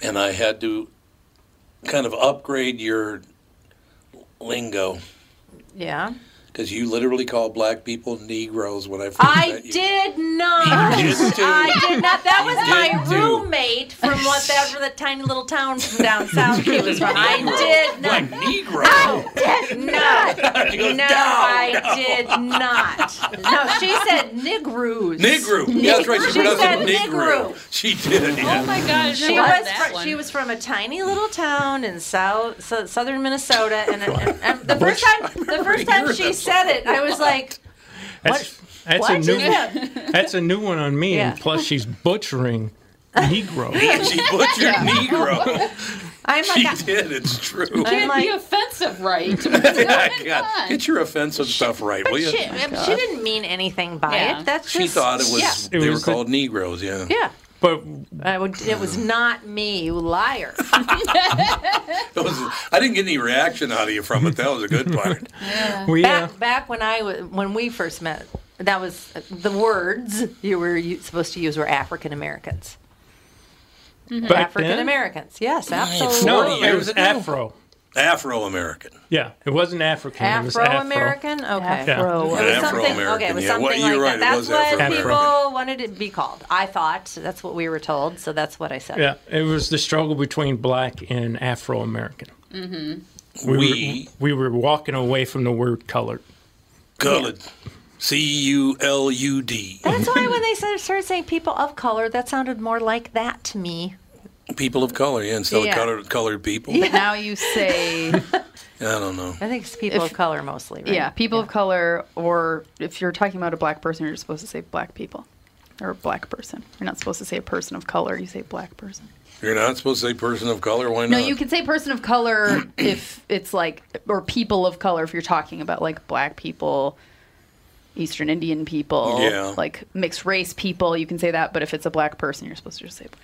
and I had to kind of upgrade your lingo Yeah. Because you literally call black people Negroes when I first I met you. did not. You did. I did not. That was You my did too. roommate from whatever the tiny little town from down south he was from. I did not. Like Negro. I did not. Goes, No, "No, I no." did not. No, she said Negroes. Negro. Yeah, that's right. She, She pronounced said it Negro. Negro. She did. Yeah. Oh my gosh. She was fr- she was from a tiny little town in south so, southern Minnesota, and, and, and the first time the first time she said it, I was like, That's, that's what? a new Yeah. that's a new one on me. Yeah. And plus, she's butchering Negro. She butchered Negro. I'm She like, did. It's true. I'm Can't like, be offensive, right? Yeah, God, get your offensive stuff right, will you? she, she didn't mean anything by Yeah. it. That's true. She just, thought it was yeah. It they was were a- called Negroes. Yeah. Yeah. But I would, it was not me, you liar. That was, I didn't get any reaction out of you from it. That was a good part. we uh, Back, back when I was, when we first met, that was the words you were supposed to use were African Americans. back African Americans, yes, absolutely. no, it was ago. Afro. Afro American. Yeah, it wasn't African. it was Afro Afro. American, okay. Afro. It was something. Afro-American, Okay, it was yeah. Well, something you're like right, it that. was That's what Afro-American. people wanted it to be called. I thought that's what we were told, so that's what I said. Yeah, it was the struggle between black and Afro American. Mm-hmm. We, We- were, we were walking away from the word colored. Colored. C U L U D. That's why when they started started saying people of color, that sounded more like that to me. People of color, yeah, instead Yeah. of colored, colored people. But now you say, I don't know. I think it's people If- of color mostly, right? yeah, people of color, or if you're talking about a black person, you're supposed to say black people or a black person. You're not supposed to say a person of color. You say black person. You're not supposed to say person of color. Why not? No, not? you can say person of color if it's like, or people of color if you're talking about like black people, Eastern Indian people, Yeah. like mixed race people. You can say that, but if it's a black person, you're supposed to just say black person.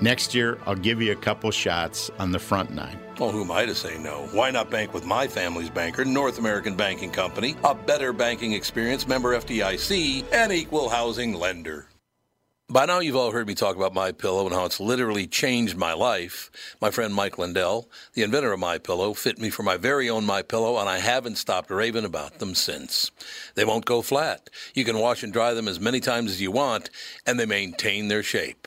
Next year, I'll give you a couple shots on the front nine. Well, who am I to say no? Why not bank with my family's banker, North American Banking Company, a better banking experience, member FDIC, and equal housing lender? By now, you've all heard me talk about My Pillow and how it's literally changed my life. My friend Mike Lindell, the inventor of My Pillow, fit me for my very own My Pillow, and I haven't stopped raving about them since. They won't go flat. You can wash and dry them as many times as you want, and they maintain their shape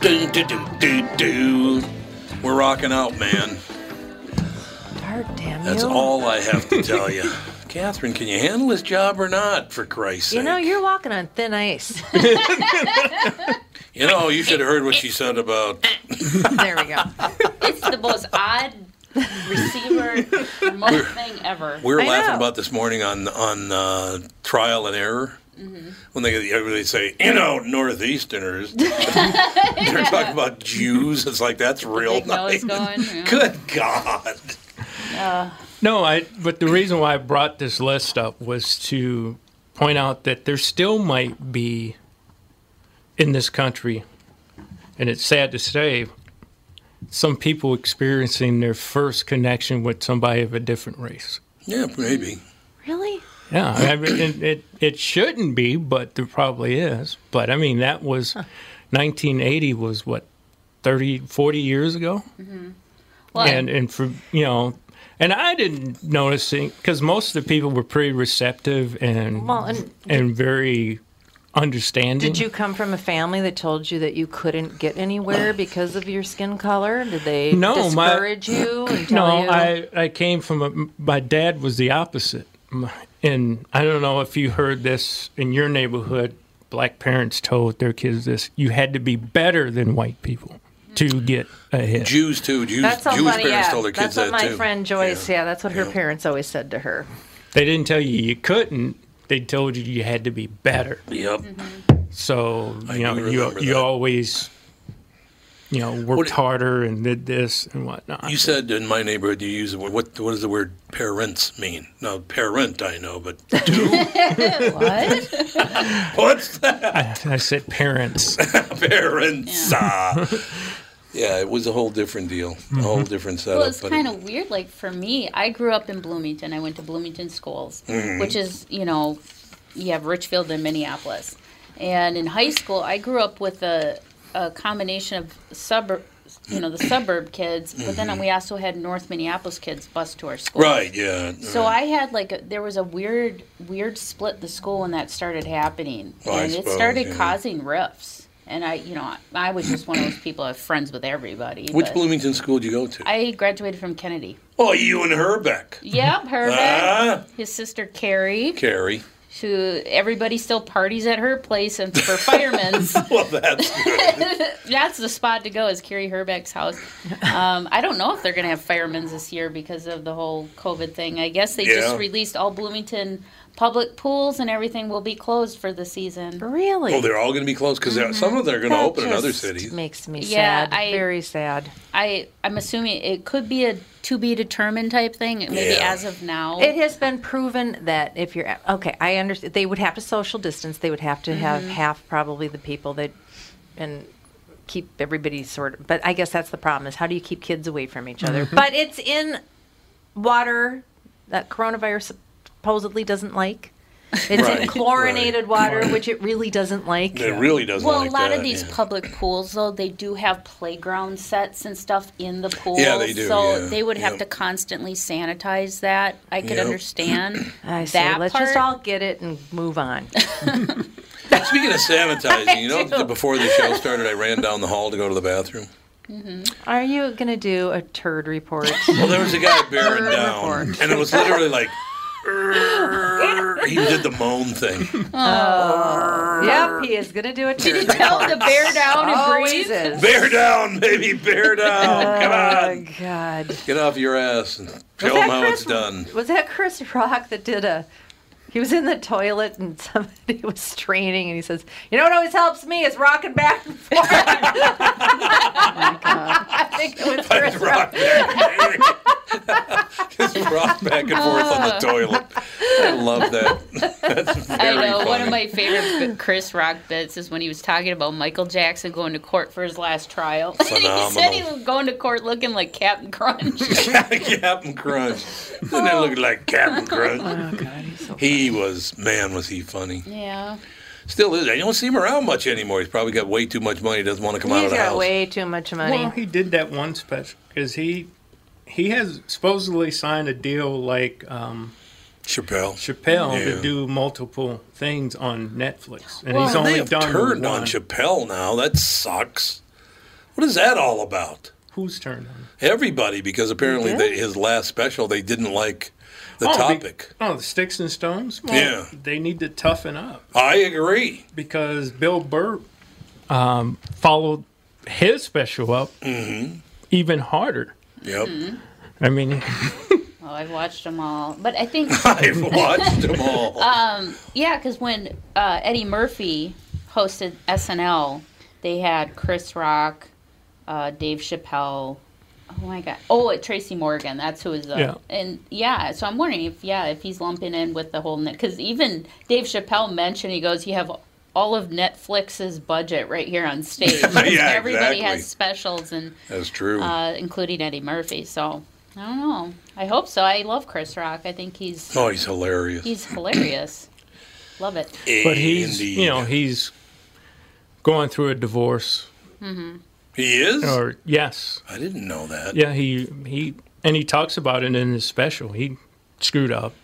Do, do, do, do, do. We're rocking out, man. Darn damn That's all I have to tell you. Catherine, can you handle this job or not, for Christ's sake? You know, you're walking on thin ice. You know, you should have heard what she said about. there we go. It's the most odd receiver remote thing ever. We were I laughing know. about this morning on on uh, trial and error Mm-hmm. when they everybody say, you know, northeasterners. They're talking about Jews. It's like that's real nice. going. yeah. Good God. Uh, No, I. But the reason why I brought this list up was to point out that there still might be in this country, and it's sad to say, some people experiencing their first connection with somebody of a different race. Yeah, maybe. Really? Yeah, I mean, it, it it shouldn't be, but there probably is. But I mean, that was 1980 was what 30, 40 years ago, mm-hmm. well, and and for you know, and I didn't notice it because most of the people were pretty receptive and Well, and and very understanding. Did you come from a family that told you that you couldn't get anywhere because of your skin color? Did they No, my- discourage you and tell No, you? I, I came from a, my dad was the opposite. My- And I don't know if you heard this in your neighborhood. Black parents told their kids this: you had to be better than white people to get ahead. Jews too. Jews, that's so Jewish funny. parents Yeah, told their kids that's what that my too. friend Joyce. Yeah, that's what her parents always said to her. They didn't tell you you couldn't. They told you you had to be better. Yep. Mm-hmm. So I you know you you that. always you know worked What- harder and did this and whatnot. You said in my neighborhood you use the word, what? What does the word parents mean? No, parent I know, but what? what's that? I, I said parents. parents. ah. Yeah, it was a whole different deal, a whole different setup. Well, it's kind of weird. Like for me, I grew up in Bloomington. I went to Bloomington schools, Mhm. which is you know, you have Richfield and Minneapolis. And in high school, I grew up with a, a combination of suburb, you know, the suburb kids, but then we also had North Minneapolis kids bus to our school. right, yeah. So right. I had like a, there was a weird weird split in the school when that started happening, I and it started yeah. causing rifts. And I, you know, I, was just one of those people. I have friends with everybody. Which Bloomington school did you go to? I graduated from Kennedy. oh, you and Hrbek. Yep, Herbert. Ah. His sister Carrie, Carrie. Who everybody still parties at her place, and for firemen's, Well, that's that's the spot to go. Is Carrie Hrbek's house? Um, I don't know if they're going to have firemen's this year because of the whole COVID thing. I guess they Yeah. just released all Bloomington public pools and everything will be closed for the season. Really? oh, they're all going to be closed because some of them are going to That open in other just cities. Makes me Yeah, sad. I- Very sad. I I'm assuming it could be a to be determined type thing. Maybe Yeah. as of now. It has been proven that if you're okay, I understand they would have to social distance. They would have to have Mm-hmm. half probably the people that and keep everybody sort of. But I guess that's the problem: is how do you keep kids away from each other? Mm-hmm. But it's in water that coronavirus supposedly doesn't like. It's Right, in chlorinated water, which it really doesn't like. It really doesn't well, like a lot that, of these yeah. public pools, though, they do have playground sets and stuff in the pool. Yeah, they do, So yeah, they would have yep. to constantly sanitize that. I could Yep. understand I say, that let's part. just all get it and move on. Speaking of sanitizing, you know, do. before the show started, I ran down the hall to go to the bathroom. Mm-hmm. Are you going to do a turd report? Well, there was a guy bearing down, report. and it was literally like. He did the moan thing. Oh. yep, he is going to do it. Did you tell him to bear down and Always breathe? is. Bear down, baby, bear down. Oh, Come on. Oh God! get off your ass and show him how Chris- it's done. Was that Chris Rock that did a? He was in the toilet and somebody was straining, and he says, "You know what always helps me is rocking back and forth." oh I think it was Chris Just rock Rock. back, Just rock back and forth on the toilet. I love that. That's very I know. funny. One of my favorite Chris Rock bits is when he was talking about Michael Jackson going to court for his last trial. and he said he was going to court looking like Captain Crunch. Captain Crunch. Didn't that look like Captain oh Crunch? Oh God, he's so. He was, man, was he funny. yeah. Still is. I don't see him around much anymore. He's probably got way too much money. Doesn't want to come out of the got house. way too much money. Well, he did that one special because he he has supposedly signed a deal like um, Chappelle. Chappelle Yeah. to do multiple things on Netflix, and Well, he's they only have done turned one. on Chappelle now. That sucks. What is that all about? Who's turned on? Everybody, because apparently did? they, his last special they didn't like the oh, be- topic. oh, the sticks and stones. Well, Yeah. they need to toughen up I agree. because Bill Burr um, followed his special up Mm-hmm. even harder. Yep. I mean, Oh, I've watched them all, but I think I've watched them all. Um, yeah, because when uh, Eddie Murphy hosted SNL, they had Chris Rock, uh, Dave Chappelle. Oh my God! Oh, Tracy Morgan. That's who is the Yeah. and yeah. So I'm wondering if yeah, if he's lumping in with the whole net because even Dave Chappelle mentioned he goes, you have all of Netflix's budget right here on stage. Yeah, Everybody exactly. has specials and That's true. uh, including Eddie Murphy. So I don't know. I hope so. I love Chris Rock. I think he's oh, he's hilarious. he's hilarious. Love it. but he's Indeed. you know he's going through a divorce. hmm he is. Or yes, I didn't know that. yeah. He he and he talks about it in his special. He screwed up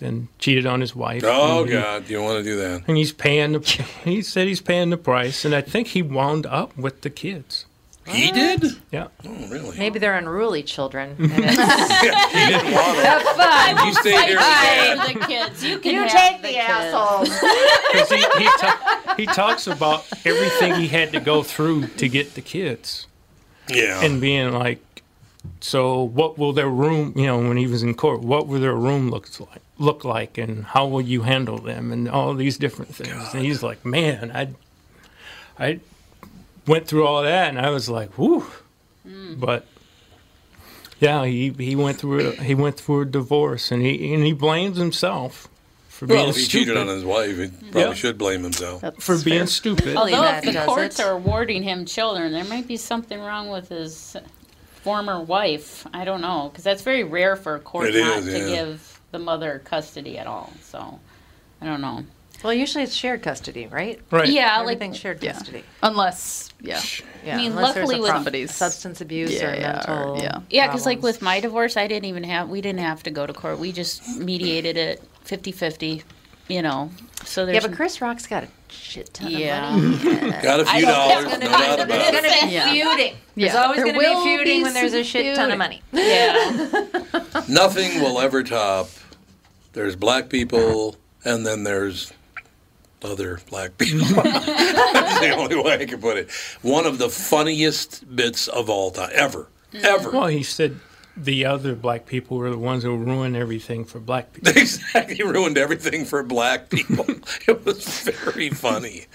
and cheated on his wife. Oh he- God, you want to do that? And he's paying the. He said he's paying the price, and I think he wound up with the kids. He did. Yeah. Oh, really? Maybe they're unruly children. and it's- he didn't want to. Have fun. You stay here. Fight for the kids. You can You have take the the assholes. Because he, he, ta- he talks about everything he had to go through to get the kids. Yeah. And being like, so what will their room, you know, when he was in court, what will their room look like, look like, and how will you handle them, and all these different things. And he's like, man, I, I went through all that, and I was like, whew. Mm. But yeah, he, he went through a, he went through a divorce, and he and he blames himself for being Well, if he stupid. cheated on his wife, he probably Yeah. should blame himself. for being stupid. Although if the courts it. are awarding him children, there might be something wrong with his former wife. I don't know because that's very rare for a court It not is, to yeah. give the mother custody at all. So I don't know. Well, usually it's shared custody, right? Right. Yeah, like Everything's shared Yeah. custody. Unless, yeah. Yeah, I mean, unless luckily a with- prob- Somebody's- substance abuse or Yeah, mental. or- yeah. yeah, because like with my divorce, I didn't even have we didn't have to go to court. We just mediated it 50-50, You know, so there's yeah, but Chris Rock's got a shit ton Yeah. of money. Got a I few don't dollars, think no it's gonna doubt be- about It's it. going to be Yeah. feuding. There's always There going to be feuding be when there's a some shit ton of money. yeah. Nothing will ever top. There's black people, and then there's other black people. That's the only way I can put it. One of the funniest bits of all time, ever, hmm. ever. Well, he said the other black people were the ones who ruined everything for black people. Exactly, he ruined everything for black people. it was very funny.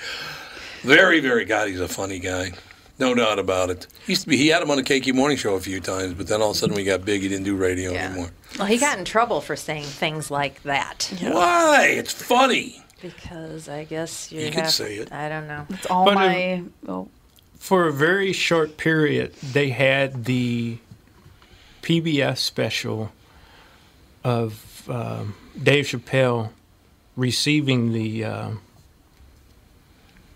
Very, very. God, he's a funny guy. No doubt about it. He used to be. He had him on the KQ Morning Show a few times, but then all of a sudden we got big. He didn't do radio Yeah. anymore. Well, he got in trouble for saying things like that. Why? It's funny. Because I guess you, You could have, say it. I don't know. It's all But, um, my. oh, For a very short period, they had the PBS special of um, Dave Chappelle receiving the uh,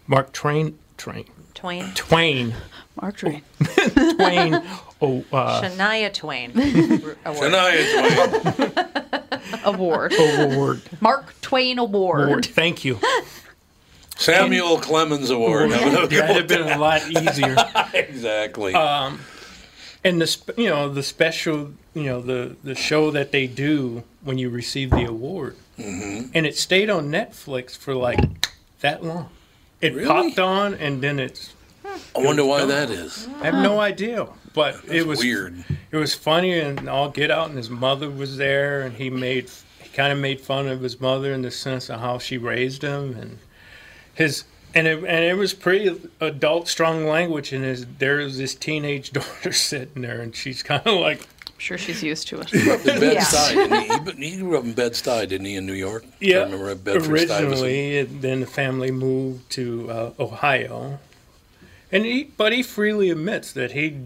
Mark Twain, Train, Twain. Twain, Mark Twain. Twain, oh, uh, Shania Twain. Award. Shania Twain. Award. award, Mark Twain Award. award. Thank you. Samuel Clemens Award. I'm That'd have been a lot easier. that. exactly. And the you know the special you know the the show that they do when you receive the award, Mm-hmm. and it stayed on Netflix for like that long. It Really? popped on and then it's. I wonder why that is. I have no idea, but it was weird. It was funny and all get out, and his mother was there, and he made he kind of made fun of his mother in the sense of how she raised him and his. And it, and it was pretty adult, strong language. And his, there's this teenage daughter sitting there, and she's kind of like, I'm sure she's used to it. In Bed-Stuy, didn't he? He- But he grew up in Bed-Stuy, didn't he, in New York? I Yeah, remember at Bedford-Stuyvesant. originally, and then the family moved to uh, Ohio, and he, but he freely admits that he,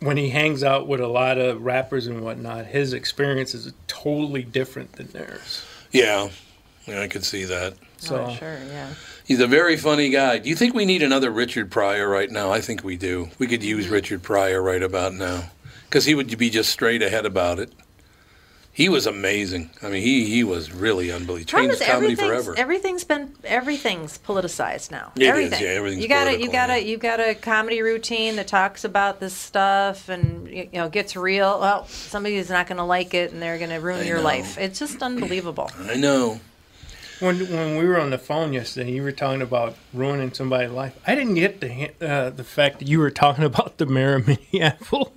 when he hangs out with a lot of rappers and whatnot, his experience is totally different than theirs. Yeah, yeah, I could see that. Oh, so Oh, sure, yeah. He's a very funny guy. Do you think we need another Richard Pryor right now? I think we do. We could use mm-hmm. Richard Pryor right about now because he would be just straight ahead about it. He was amazing. I mean, he he was really unbelievable. Changed is, comedy everything's, forever. every's been everything's politicized now. It is, everything. yeah, everything's you got to you got to you got a comedy routine that talks about this stuff and you know gets real. Well, somebody's not going to like it and they're going to ruin I your know. life. It's just unbelievable. I know. When when we were on the phone yesterday, you were talking about ruining somebody's life. I didn't get the uh, the fact that you were talking about the mayor of Minneapolis.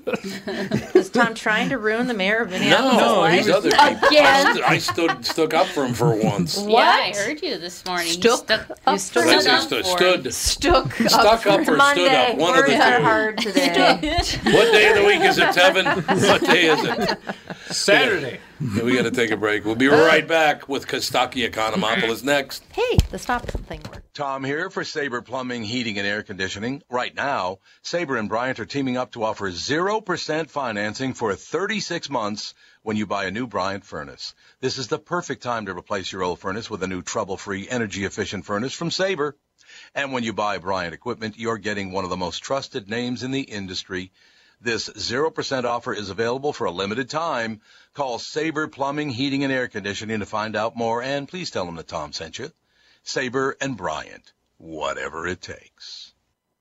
Is Tom trying to ruin the mayor of Minneapolis' No, life? these other people. I, Again? st- I stood stuck up for him for once. Yeah, I heard you this morning. You Stuck stuck, up you for I stood up stood, for stood, him. Stuck, stuck up or stood up. One of the two. hard today. What day of the week is it, Tevin? What day is it? Saturday. Yeah, we got to take a break. We'll be right back with Costaki Economopoulos next. hey, the stop thing worked. Tom here for Sabre Plumbing, Heating, and Air Conditioning. Right now, Sabre and Bryant are teaming up to offer 0% financing for 36 months when you buy a new Bryant furnace. This is the perfect time to replace your old furnace with a new trouble-free, energy-efficient furnace from Sabre. And when you buy Bryant equipment, you're getting one of the most trusted names in the industry. This 0% offer is available for a limited time. Call Sabre Plumbing, Heating, and Air Conditioning to find out more, and please tell them that Tom sent you. Sabre and Bryant, whatever it takes.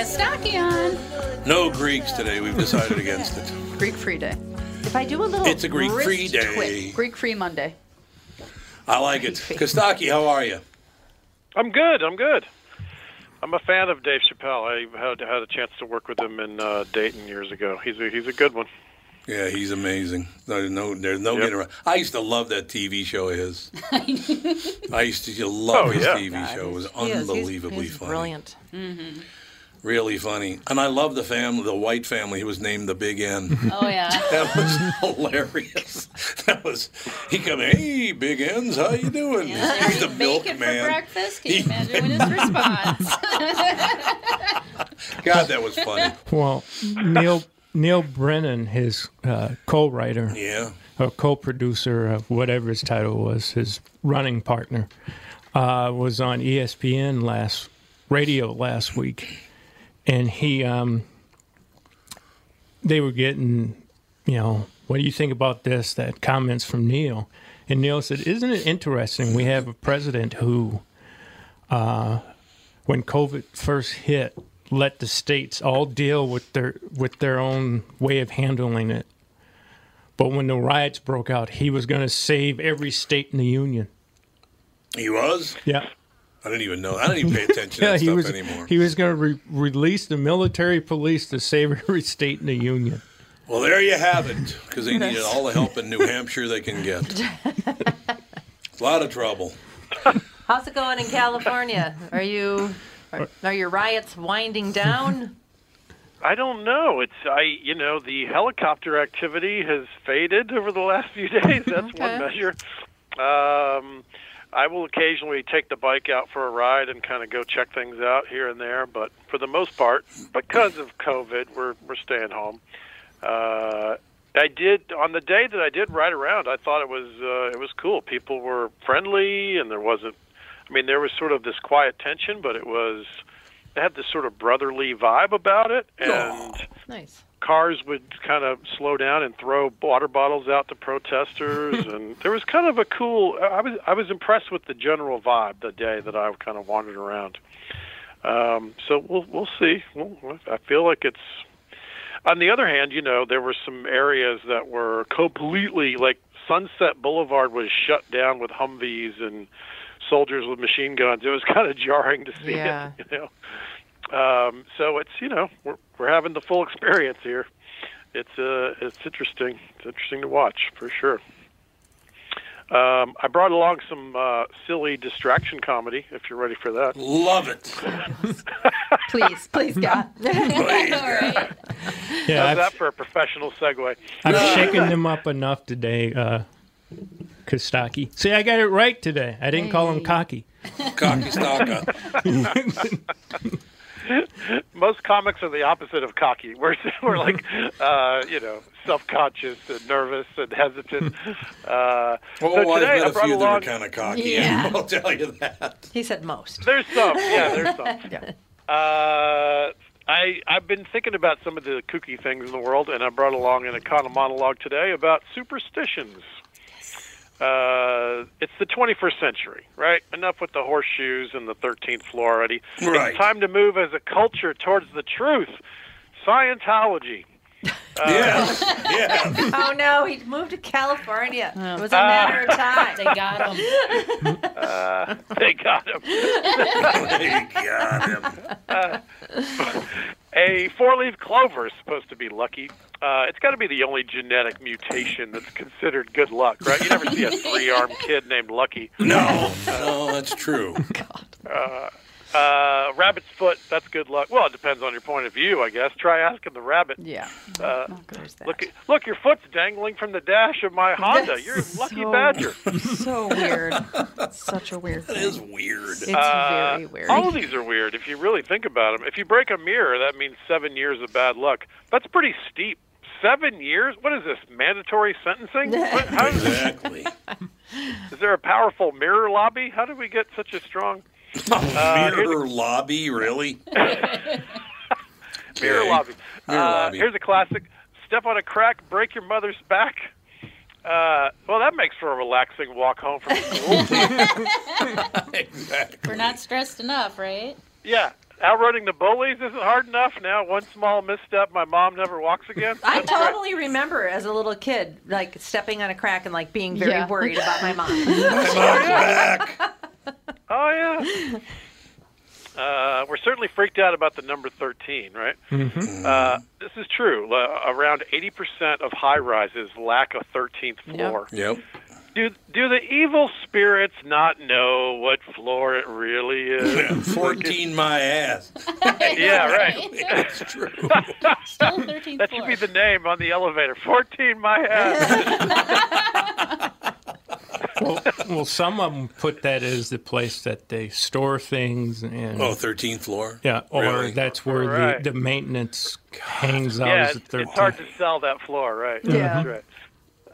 Got Costaki on. No Greeks today. We've decided against it. Greek Free Day. If I do a little It's a Greek free day. twist- Greek Free Monday. I like it. Costaki, how are you? I'm good. I'm good. I'm a fan of Dave Chappelle. I had had a chance to work with him in uh, Dayton years ago. He's a, he's a good one. Yeah, he's amazing. There's no, there's no Yep. getting around. I used to love that TV show of his. I used to love Oh, his yeah. TV show. It was He is. He's- unbelievably he's funny. Brilliant. Mm-hmm. Really funny. And I love the family, the White family. He was named the Big N. Oh yeah. That was hilarious. That was he come, hey, Big N's, how you doing? He's the Bacon for milkman. breakfast. Can you imagine his response? God, that was funny. Well, Neal Neal Brennan, his uh, co-writer, Yeah. or co-producer of whatever his title was, his running partner, uh, was on ESPN last radio last week, and he um, they were getting, you know, what do you think about this? That comments from Neal, and Neal said, "Isn't it interesting? We have a president who, uh, when COVID first hit." Let the states all deal with their with their own way of handling it. But when the riots broke out, he was going to save every state in the union. He was? Yeah. I didn't even know. I don't even pay attention to yeah, that he stuff was. anymore. He was going to re- release the military police to save every state in the union. Well, there you have it, because they needed all the help in New Hampshire they can get. a lot of trouble. How's it going in California? Are you are, are your riots winding down? I don't know. It's I you know the helicopter activity has faded over the last few days. That's Okay. one measure. Um, I will occasionally take the bike out for a ride and kind of go check things out here and there, but for the most part, because of COVID, we're we're staying home. Uh, I did on the day that I did ride around. I thought it was uh, it was cool. People were friendly, and there wasn't. I mean, there was sort of this quiet tension, but it was had this sort of brotherly vibe about it, and Nice. cars would kind of slow down and throw water bottles out to protesters, and there was kind of a cool. I was I was impressed with the general vibe the day that I kind of wandered around. Um, so we'll we'll see. We'll, I feel like it's. On the other hand, you know, there were some areas that were completely like Sunset Boulevard was shut down with Humvees and soldiers with machine guns. It was kind of jarring to see Yeah. it, you know. Um, so it's you know we're we're having the full experience here. It's uh it's interesting. It's interesting to watch for sure. Um, I brought along some uh, silly distraction comedy. If you're ready for that, love it. please, please, God. Yeah, How's I've- that for a professional segue? I've shaken them up enough today, uh, Costaki. See, I got it right today. I didn't call him cocky. Cocky staka. Most comics are the opposite of cocky. We're we're like, uh, you know, self-conscious and nervous and hesitant. Uh, Well, so I've met I a brought few that are along. kind of cocky. Yeah. I'll tell you that. He said most. There's some, yeah, there's some. Uh, I I've been thinking about some of the kooky things in the world, and I brought along an Econo monologue today about superstitions. Uh, it's the 21st century, right? Enough with the horseshoes and the 13th floor already. Right. It's time to move as a culture towards the truth. Scientology. Uh, Yeah, yeah. Oh no, he moved to California. Oh. It was a matter of time. They got him. Uh, they got him. They got him. A four-leaf clover is supposed to be lucky. Uh, it's got to be the only genetic mutation that's considered good luck, right? You never see a three-armed kid named Lucky. No, no, that's true. Uh, uh, rabbit's foot, that's good luck. Well, it depends on your point of view, I guess. Try asking the rabbit. Yeah. Uh, There's that. look, look, your foot's dangling from the dash of my Honda. You're a lucky so- badger. so weird. Such a weird That thing. is weird. It's Uh, very weird. All of these are weird if you really think about them. If you break a mirror, that means seven years of bad luck. That's pretty steep. Seven years? What is this? Mandatory sentencing? What, how is, Exactly. is there a powerful mirror lobby? How did we get such a strong Uh, Mirror lobby, really? mirror Okay. lobby? Mirror uh, lobby. Here's a classic: step on a crack, break your mother's back. Uh, well, that makes for a relaxing walk home from school. exactly. We're not stressed enough, right? yeah, outrunning the bullies isn't hard enough. Now, one small misstep, my mom never walks again. I That's great. totally remember as a little kid, like stepping on a crack and like being very Yeah. worried about my mom. My mom's back. Oh yeah. Uh, we're certainly freaked out about the number 13, right? Mm-hmm. Uh, this is true. Uh, around 80% of high rises lack a 13th floor. Yep. Do do the evil spirits not know what floor it really is? 14 my ass. yeah, right. That's true. That should be the name on the elevator. 14 my ass. well, well, some of them put that as the place that they store things and Oh, 13th floor? yeah, or Really? that's where Right. the, the maintenance hangs out. yeah, as it's, the it's hard to sell that floor, right? Yeah. That's right.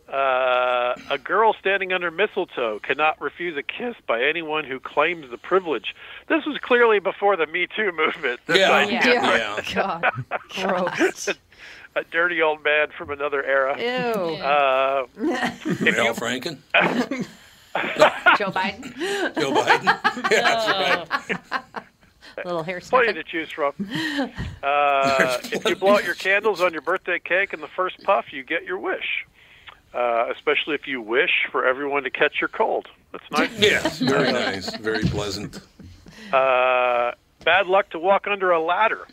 Uh, a girl standing under mistletoe cannot refuse a kiss by anyone who claims the privilege. This was clearly before the Me Too movement. This Yeah. idea, Yeah. God, gross. a dirty old man from another era. Ew. Uh, if Al Franken? Joe Biden, Joe Biden? Yeah, that's right. little hair plenty to choose from. Uh, if you blow out your candles on your birthday cake in the first puff, you get your wish. Uh, especially if you wish for everyone to catch your cold. That's nice. Yes, very nice. Very pleasant. Uh, bad luck to walk under a ladder.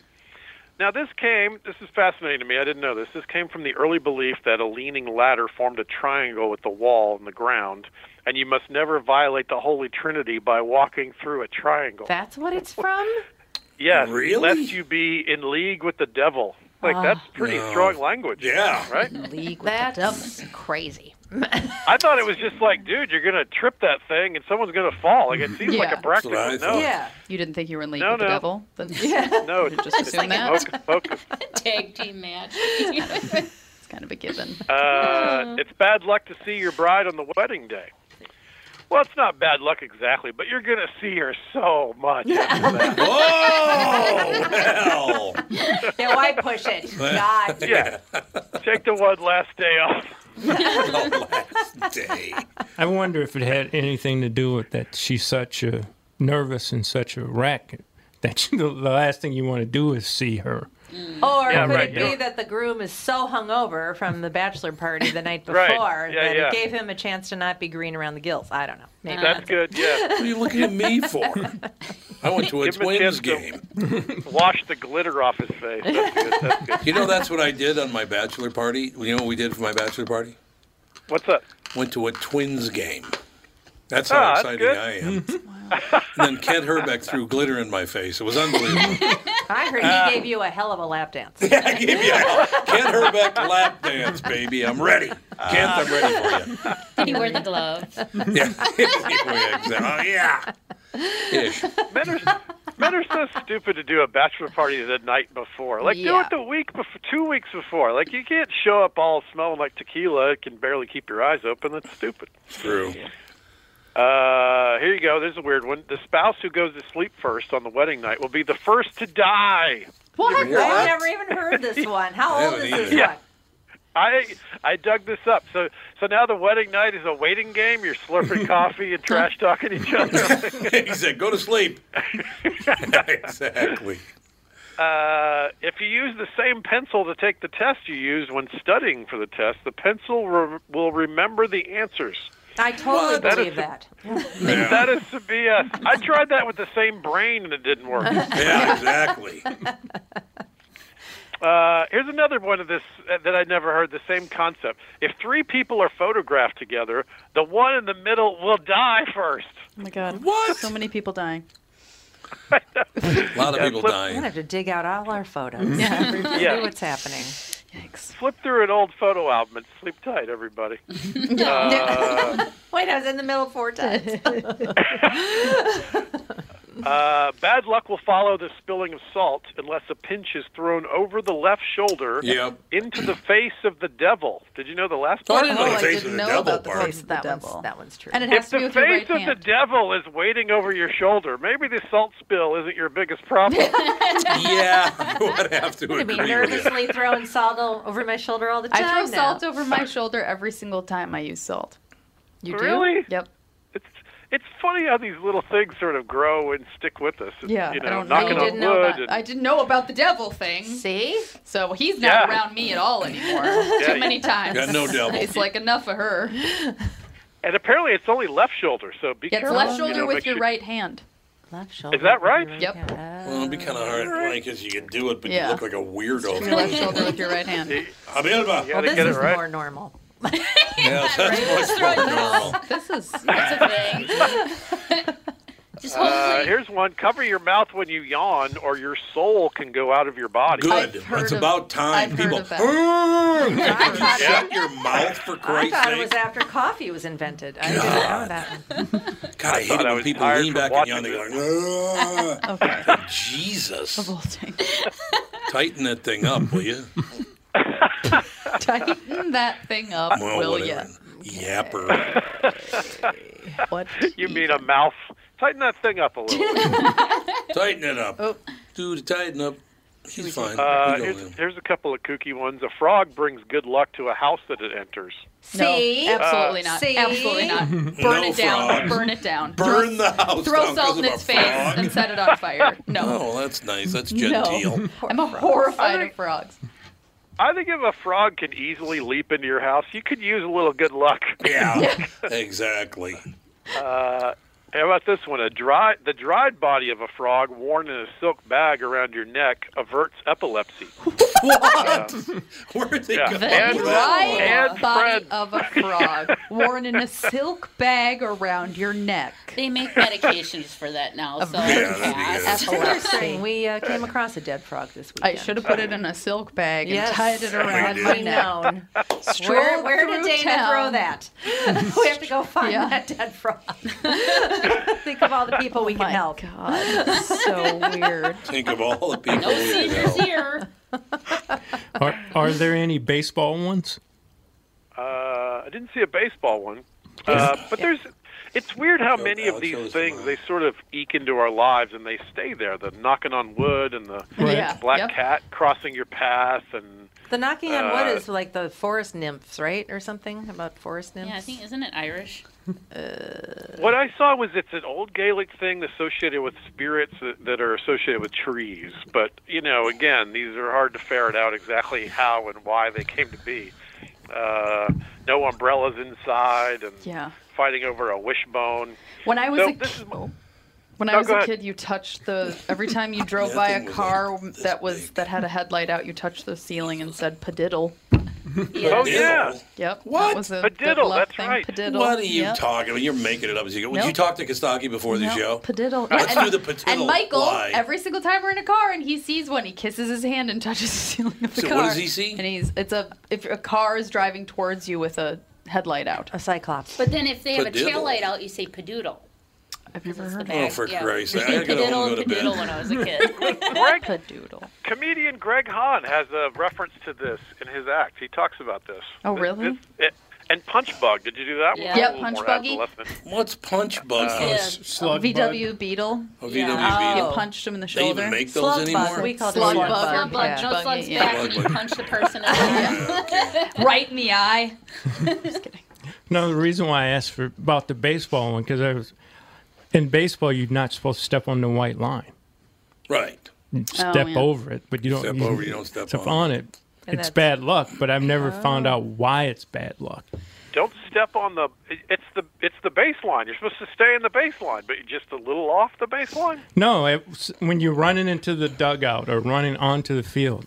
Now, this came, this is fascinating to me. I didn't know this. This came from the early belief that a leaning ladder formed a triangle with the wall and the ground, and you must never violate the Holy Trinity by walking through a triangle. That's what it's from. Yes, Really? lest you be in league with the devil. Like, that's pretty No. strong language. Yeah. Right? League That's crazy. I thought it was just like, dude, you're going to trip that thing and someone's going to fall. Like, it seems like a practical. That's No, Yeah. You didn't think you were in league No, with the no. devil? Then no, just it's assume that. hocus pocus. Tag team match. It's kind of a given. Uh, it's bad luck to see your bride on the wedding day. Well, it's not bad luck exactly, but you're going to see her so much. after. Oh, hell. Yeah, why push it? God. yeah. Take the one last day off. The last day. I wonder if it had anything to do with that she's such a nervous and such a wreck that you, the last thing you want to do is see her. Or Yeah, could right, it be don't- that the groom is so hungover from the bachelor party the night before Right, yeah, that yeah. it gave him a chance to not be green around the gills? I don't know. Maybe That's good, yeah. What are you looking at me for? I went to a Give him a Twins chance game. Wash the glitter off his face. That's good. That's good. You know, that's what I did on my bachelor party. You know what we did for my bachelor party? What's up? went to a Twins game. That's Ah, how that's exciting. I am. and then Kent Hrbek threw glitter in my face. It was unbelievable. I heard he uh, gave you a hell of a lap dance. Yeah, I gave you a Kent Hrbek lap dance, baby. I'm ready. Kent, I'm ready for you. Did he wear the gloves? Yeah. oh, yeah. Ish. Men are, men are so stupid to do a bachelor party the night before. Like, do it the week before, two weeks before. Like, you can't show up all smelling like tequila. It can barely keep your eyes open. That's stupid. True. Uh, here you go. There's a weird one. The spouse who goes to sleep first on the wedding night will be the first to die. What? I've never even heard this one. How old is this either. one? I I dug this up. So so now the wedding night is a waiting game. You're slurping coffee and trash talking each other. he said, "Go to sleep." exactly. Uh, if you use the same pencil to take the test you used when studying for the test, the pencil re- will remember the answers. I totally That is believe the- that. That is to be a. I tried that with the same brain and it didn't work. Yeah, exactly. Uh, here's another one of this uh, that I never heard. The same concept. If three people are photographed together, the one in the middle will die first. Oh my god. What? So many people dying. A lot of Yeah, people flip- We're dying. gonna have to dig out all our photos. Yeah. Yeah. what's happening. Flip through an old photo album and sleep tight, everybody. Uh, Wait, I was in the middle four times. Uh, bad luck will follow the spilling of salt unless a pinch is thrown over the left shoulder Yep. into the face of the devil. Did you know the last part? Oh, I didn't know about the face of the that devil. one's that one's true. And it If has to be the with your face right of hand. the devil is waiting over your shoulder, maybe the salt spill isn't your biggest problem. yeah, I would have to I'm gonna be agree with nervously throwing salt over my shoulder all the time. I throw now. salt over my shoulder every single time I use salt. You do? Really? Yep. It's it's funny how these little things sort of grow and stick with us. And, Yeah, you I know, don't knocking You on didn't know wood. about, and, I didn't know about the devil thing. See? So he's not Yeah. around me at all anymore. Yeah, Too many times. Got no devil. It's like enough of her. and apparently it's only left shoulder, so be It's careful. left you shoulder know, with your sure- right hand. Left shoulder. Is that right? Yep. Well, it'd be kind of hard, right? Because you can do it, but Yeah. you look like a weirdo. Left shoulder with your right hand. You Abelba. gotta Well, this get is it right. more normal. Yes, that's much more normal. This is That's a thing. Uh, here's one. Cover your mouth when you yawn, or your soul can go out of your body. Good. It's of- about time. I've heard People, of that. You shut your mouth for Christ's sake. I Christ's thought it was after coffee was invented. I didn't know that one. God, I hate it I when people lean back and watching yawn. They go, this. "Ugh." okay. Jesus. Tighten that thing up, will you? Tighten that thing up, Well, will whatever. ya? Yapper. What? You mean a mouth? Tighten that thing up a little. Tighten it up. Oh. Dude, tighten up. He's fine. Uh, here's, here's a couple of kooky ones. A frog brings good luck to a house that it enters. See? No, absolutely not. See? Absolutely not. Burn No it down. frog. Burn it down. Burn throw, the house Throw down salt 'cause in its face frog. and set it on fire. No. Oh, that's nice. That's genteel. No. genteel. I'm horrified of frogs. I think if a frog can easily leap into your house, you could use a little good luck. Yeah, exactly. Uh, how about this one? A dry, the dried body of a frog worn in a silk bag around your neck averts epilepsy. What? Where'd they Yeah. go? The And- with dried and body Fred. of a frog worn in a silk bag around your neck. They make medications for that now, so Yeah, that'd be pass. good. Interesting. We uh, came across a dead frog this weekend. I should have put it in a silk bag and tied it around my neck. Where, where did Dana town. throw that? we have to go find Yeah. that dead frog. Think of all the people we Oh can help. God, so weird. Think of all the people No we could seizures help. here. Are, are there any baseball ones? Uh, I didn't see a baseball one, uh, but there's. It's weird how Joe many of Gaucho's these things they sort of eke into our lives and they stay there. The knocking on wood and the Right. Yeah. black Yep. cat crossing your path and The knocking on wood Uh, is like the forest nymphs, right? Or something about forest nymphs? Yeah, I think isn't it Irish? What I saw was it's an old Gaelic thing associated with spirits that, that are associated with trees. But, you know, again, these are hard to ferret out exactly how and why they came to be. Uh, no umbrellas inside and Yeah. fighting over a wishbone. When I was So a this is kid, my- when I No, was a ahead. kid, you touched the every time you drove by thing a was car like that was big. that had a headlight out. You touched the ceiling and said "padiddle." Oh yeah. Yep. What? That was a good Padiddle, luck that's thing. right. Padiddle. What are you Yep. talking about? You're making it up as you go. Would Nope. you talk to Costaki before the No, show? Padiddle. Let's and, do the padiddle. And Michael, Why? every single time we're in a car and he sees one, he kisses his hand and touches the ceiling of the So car. what does he see? And he's it's a if a car is driving towards you with a headlight out. A cyclops. But then if they have a tail light out, you say padoodle. I've never heard The of bag. Oh, for yeah. Christ's sake. say I gotta padiddle go and to bed. padoodle when I was a kid. Greg, Padoodle. comedian Greg Hahn has a reference to this in his act. He talks about this. Oh, This- really? this- it- and Punch Bug. Did you do that one? Yeah. That's a little Punch more Buggy. adolescent. What's punch bug? Yeah. Slug VW Beetle. Oh, Yeah. VW You punched him in the They shoulder. even make those Slug anymore? bug. We call it Slug slug bug. bug. Slug bug, Yeah. no slugs yeah. back, and you punch the person in the eye. right in the eye. Just kidding. No, the reason why I asked for about the baseball one because I was in baseball. You're not supposed to step on the white line. Right. You step oh, yeah. over it, but you don't Step over, you don't step on on it. And it's bad luck, but I've never found oh. out why it's bad luck. Don't step on the. It's the it's the baseline. You're supposed to stay in the baseline, but you're just a little off the baseline. No, it, when you're running into the dugout or running onto the field,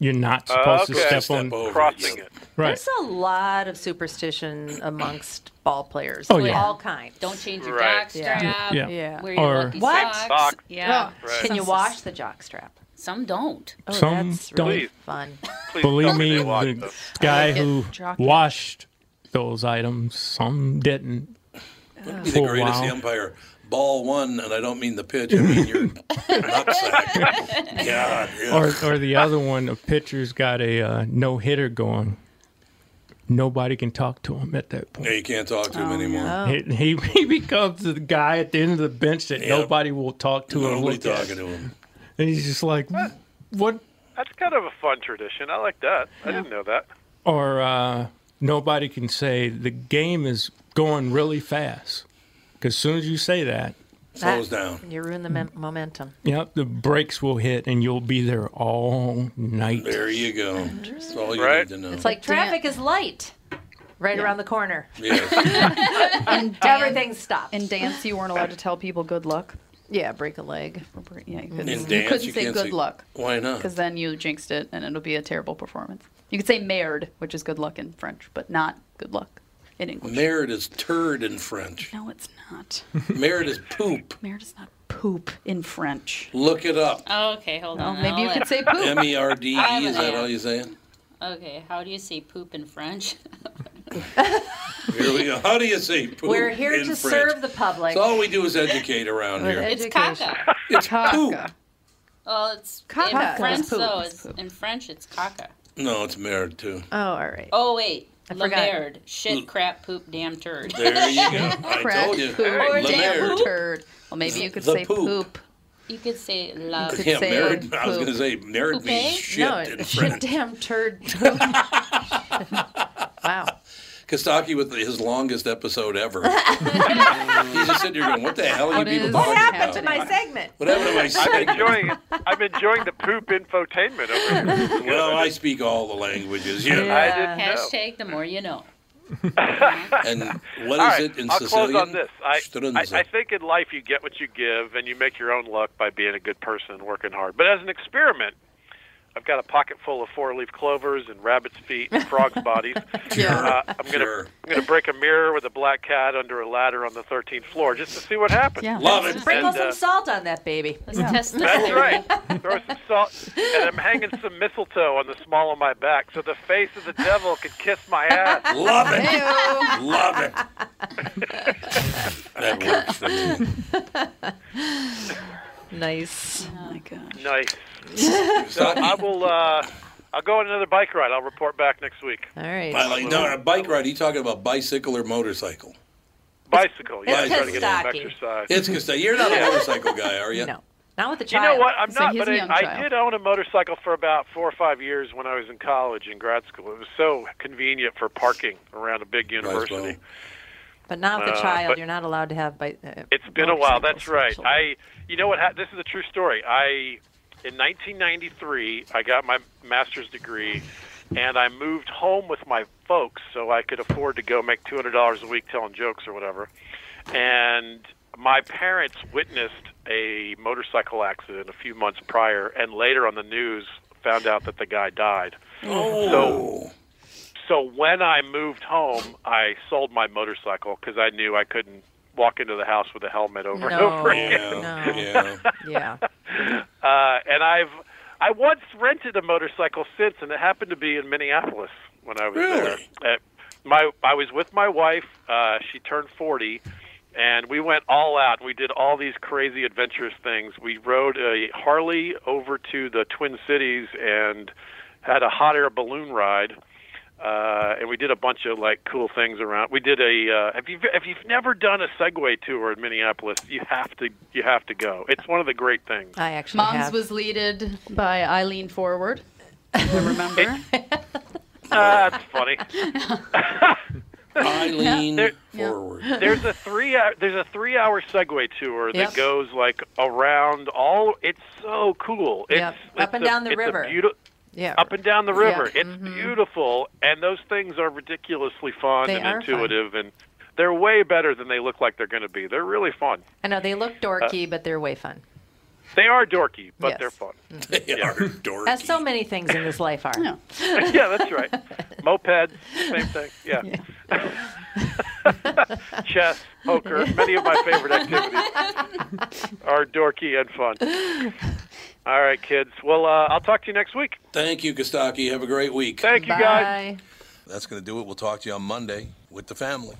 you're not uh, supposed to okay. step, Step on. Crossing it. Right. There's a lot of superstition amongst ball players. Oh, yeah. All kinds. Don't change your Right. jock strap. Yeah. Yeah. Wear your Or- lucky What? socks. Socks. Yeah. Right. Can you wash the jock strap? Some don't. Oh, Some that's don't. really Please. fun. Please Believe me, the this. guy like who Jockey. washed those items, some didn't. Wouldn't be the For a greatest while. umpire. Ball one, and I don't mean the pitch. I mean your nutsack. God. Yeah. Or, or the other one, a pitcher's got a uh, no hitter going. Nobody can talk to him at that point. yeah, you can't talk Oh, to him anymore. He, he, he becomes the guy at the end of the bench that Yep. nobody will talk to Nobody look at. talking to him. And he's just like, what? That's kind of a fun tradition. I like that. I didn't know that. Or uh, nobody can say the game is going really fast. Because as soon as you say that, Slows That- down. You ruin the mem- momentum. yep, the brakes will hit and you'll be there all night. There you go. That's all you Right. need to know. It's like traffic is light right Yeah. around the corner. Yes. And Everything stops. In dance, you weren't allowed to tell people good luck. yeah, break a leg. Or bre- Yeah, you mm. couldn't, In you dance, couldn't you say can't good say- luck Why not? because then you jinxed it and it'll be a terrible performance. You could say merde, which is good luck in French, but not good luck in English. Merit is turd in French. no, it's not. Merit is poop. Merde is not poop in French. Look it up. Oh, okay, hold Well, on. maybe you I'll could let- say poop. M E R D E. Is that all you're saying? Okay, how do you say poop in French? Here we go. How do you say poop? We're here in to French? serve the public. So all we do is educate around With here. it's caca. It's poop. Caca. Well, it's Caca in French is poop. though. It's It's, poop. in French, it's caca. No, it's merit too. Oh, all right. Oh wait, I la forgot. merde. Shit, crap, poop, damn turd. There you go. I Crack, told you. poop, La damn turd. Well, maybe you could The say poop. poop. You could say la. You could Yeah, say merit. I was going to say merit Poop, means shit no, in shit, French. damn turd. wow. Costaki with his longest episode ever. He's just sitting there going, "What the hell are you What people is talking happened to about? my segment? What happened to my segment? I'm segment?" enjoying it. I'm enjoying the poop infotainment over here. Well, I speak all the languages, you know. Yeah. I didn't know. Hashtag the more you know. And what is All right, it in I'll Sicilian? close on this. I, I, I think in life you get what you give, and you make your own luck by being a good person and working hard. But as an experiment, I've got a pocket full of four-leaf clovers and rabbits' feet and frogs' bodies. Yeah. Uh, I'm gonna Sure. I'm gonna break a mirror with a black cat under a ladder on the 13th floor just to see what happens. Yeah. Love it. Sprinkle And, some uh, salt on that baby. Let's test this That's right. Throw some salt, and I'm hanging some mistletoe on the small of my back, so the face of the devil can kiss my ass. Love it. Ew. Love it. that works for me. Nice. Oh my gosh. Nice. So I will. Uh, I'll go on another bike ride. I'll report back next week. All right. I like no a bike ride. Are you talking about bicycle or motorcycle? Bicycle. Yeah, It's try to get some exercise. It's Costaki. You're not a motorcycle guy, are you? No, not with the child. You know what? I'm So not, but a I, young I did own a motorcycle for about four or five years when I was in college and grad school. It was so convenient for parking around a big university. well. But not with the Uh, child. but- You're not allowed to have. Bi- uh, It's been a while. That's right. I, you know what? Ha- this is a true story. I, in 1993, I got my master's degree, and I moved home with my folks so I could afford to go make $200 a week telling jokes or whatever. And my parents witnessed a motorcycle accident a few months prior, and later on the news found out that the guy died. Oh. So so when I moved home, I sold my motorcycle because I knew I couldn't walk into the house with a helmet over and No, over again. no. Yeah. Yeah. Uh, and I've I once rented a motorcycle since, and it happened to be in Minneapolis when I was Really? there. Uh, my I was with my wife. Uh, she turned forty, and we went all out. We did all these crazy adventurous things. We rode a Harley over to the Twin Cities and had a hot air balloon ride. Uh, and we did a bunch of like cool things around. We did a. Uh, if you've if you've never done a Segway tour in Minneapolis, you have to you have to go. It's one of the great things. I actually Mom's have. was leaded by Eileen Forward. I remember. Ah, that's funny. I lean There- forward. there's a three hour, there's a three hour Segway tour that Yep. goes like around all. It's so cool. It's, Yep. it's Up and a- down the it's a river. beauti- yeah. up and down the river. Yeah. It's mm-hmm. beautiful, and those things are ridiculously fun They and are fun. intuitive, and they're way better than they look like they're going to be. They're really fun. I know they look dorky, uh, but they're way fun. They are dorky, but Yes. they're fun. They Yeah. are dorky. As so many things in this life are. Yeah. yeah, that's right. Moped, same thing. Yeah. Chess, poker, many of my favorite activities are dorky and fun. All right, kids. Well, uh, I'll talk to you next week. Thank you, Costaki. Have a great week. Thank you, guys. That's going to do it. We'll talk to you on Monday with the family.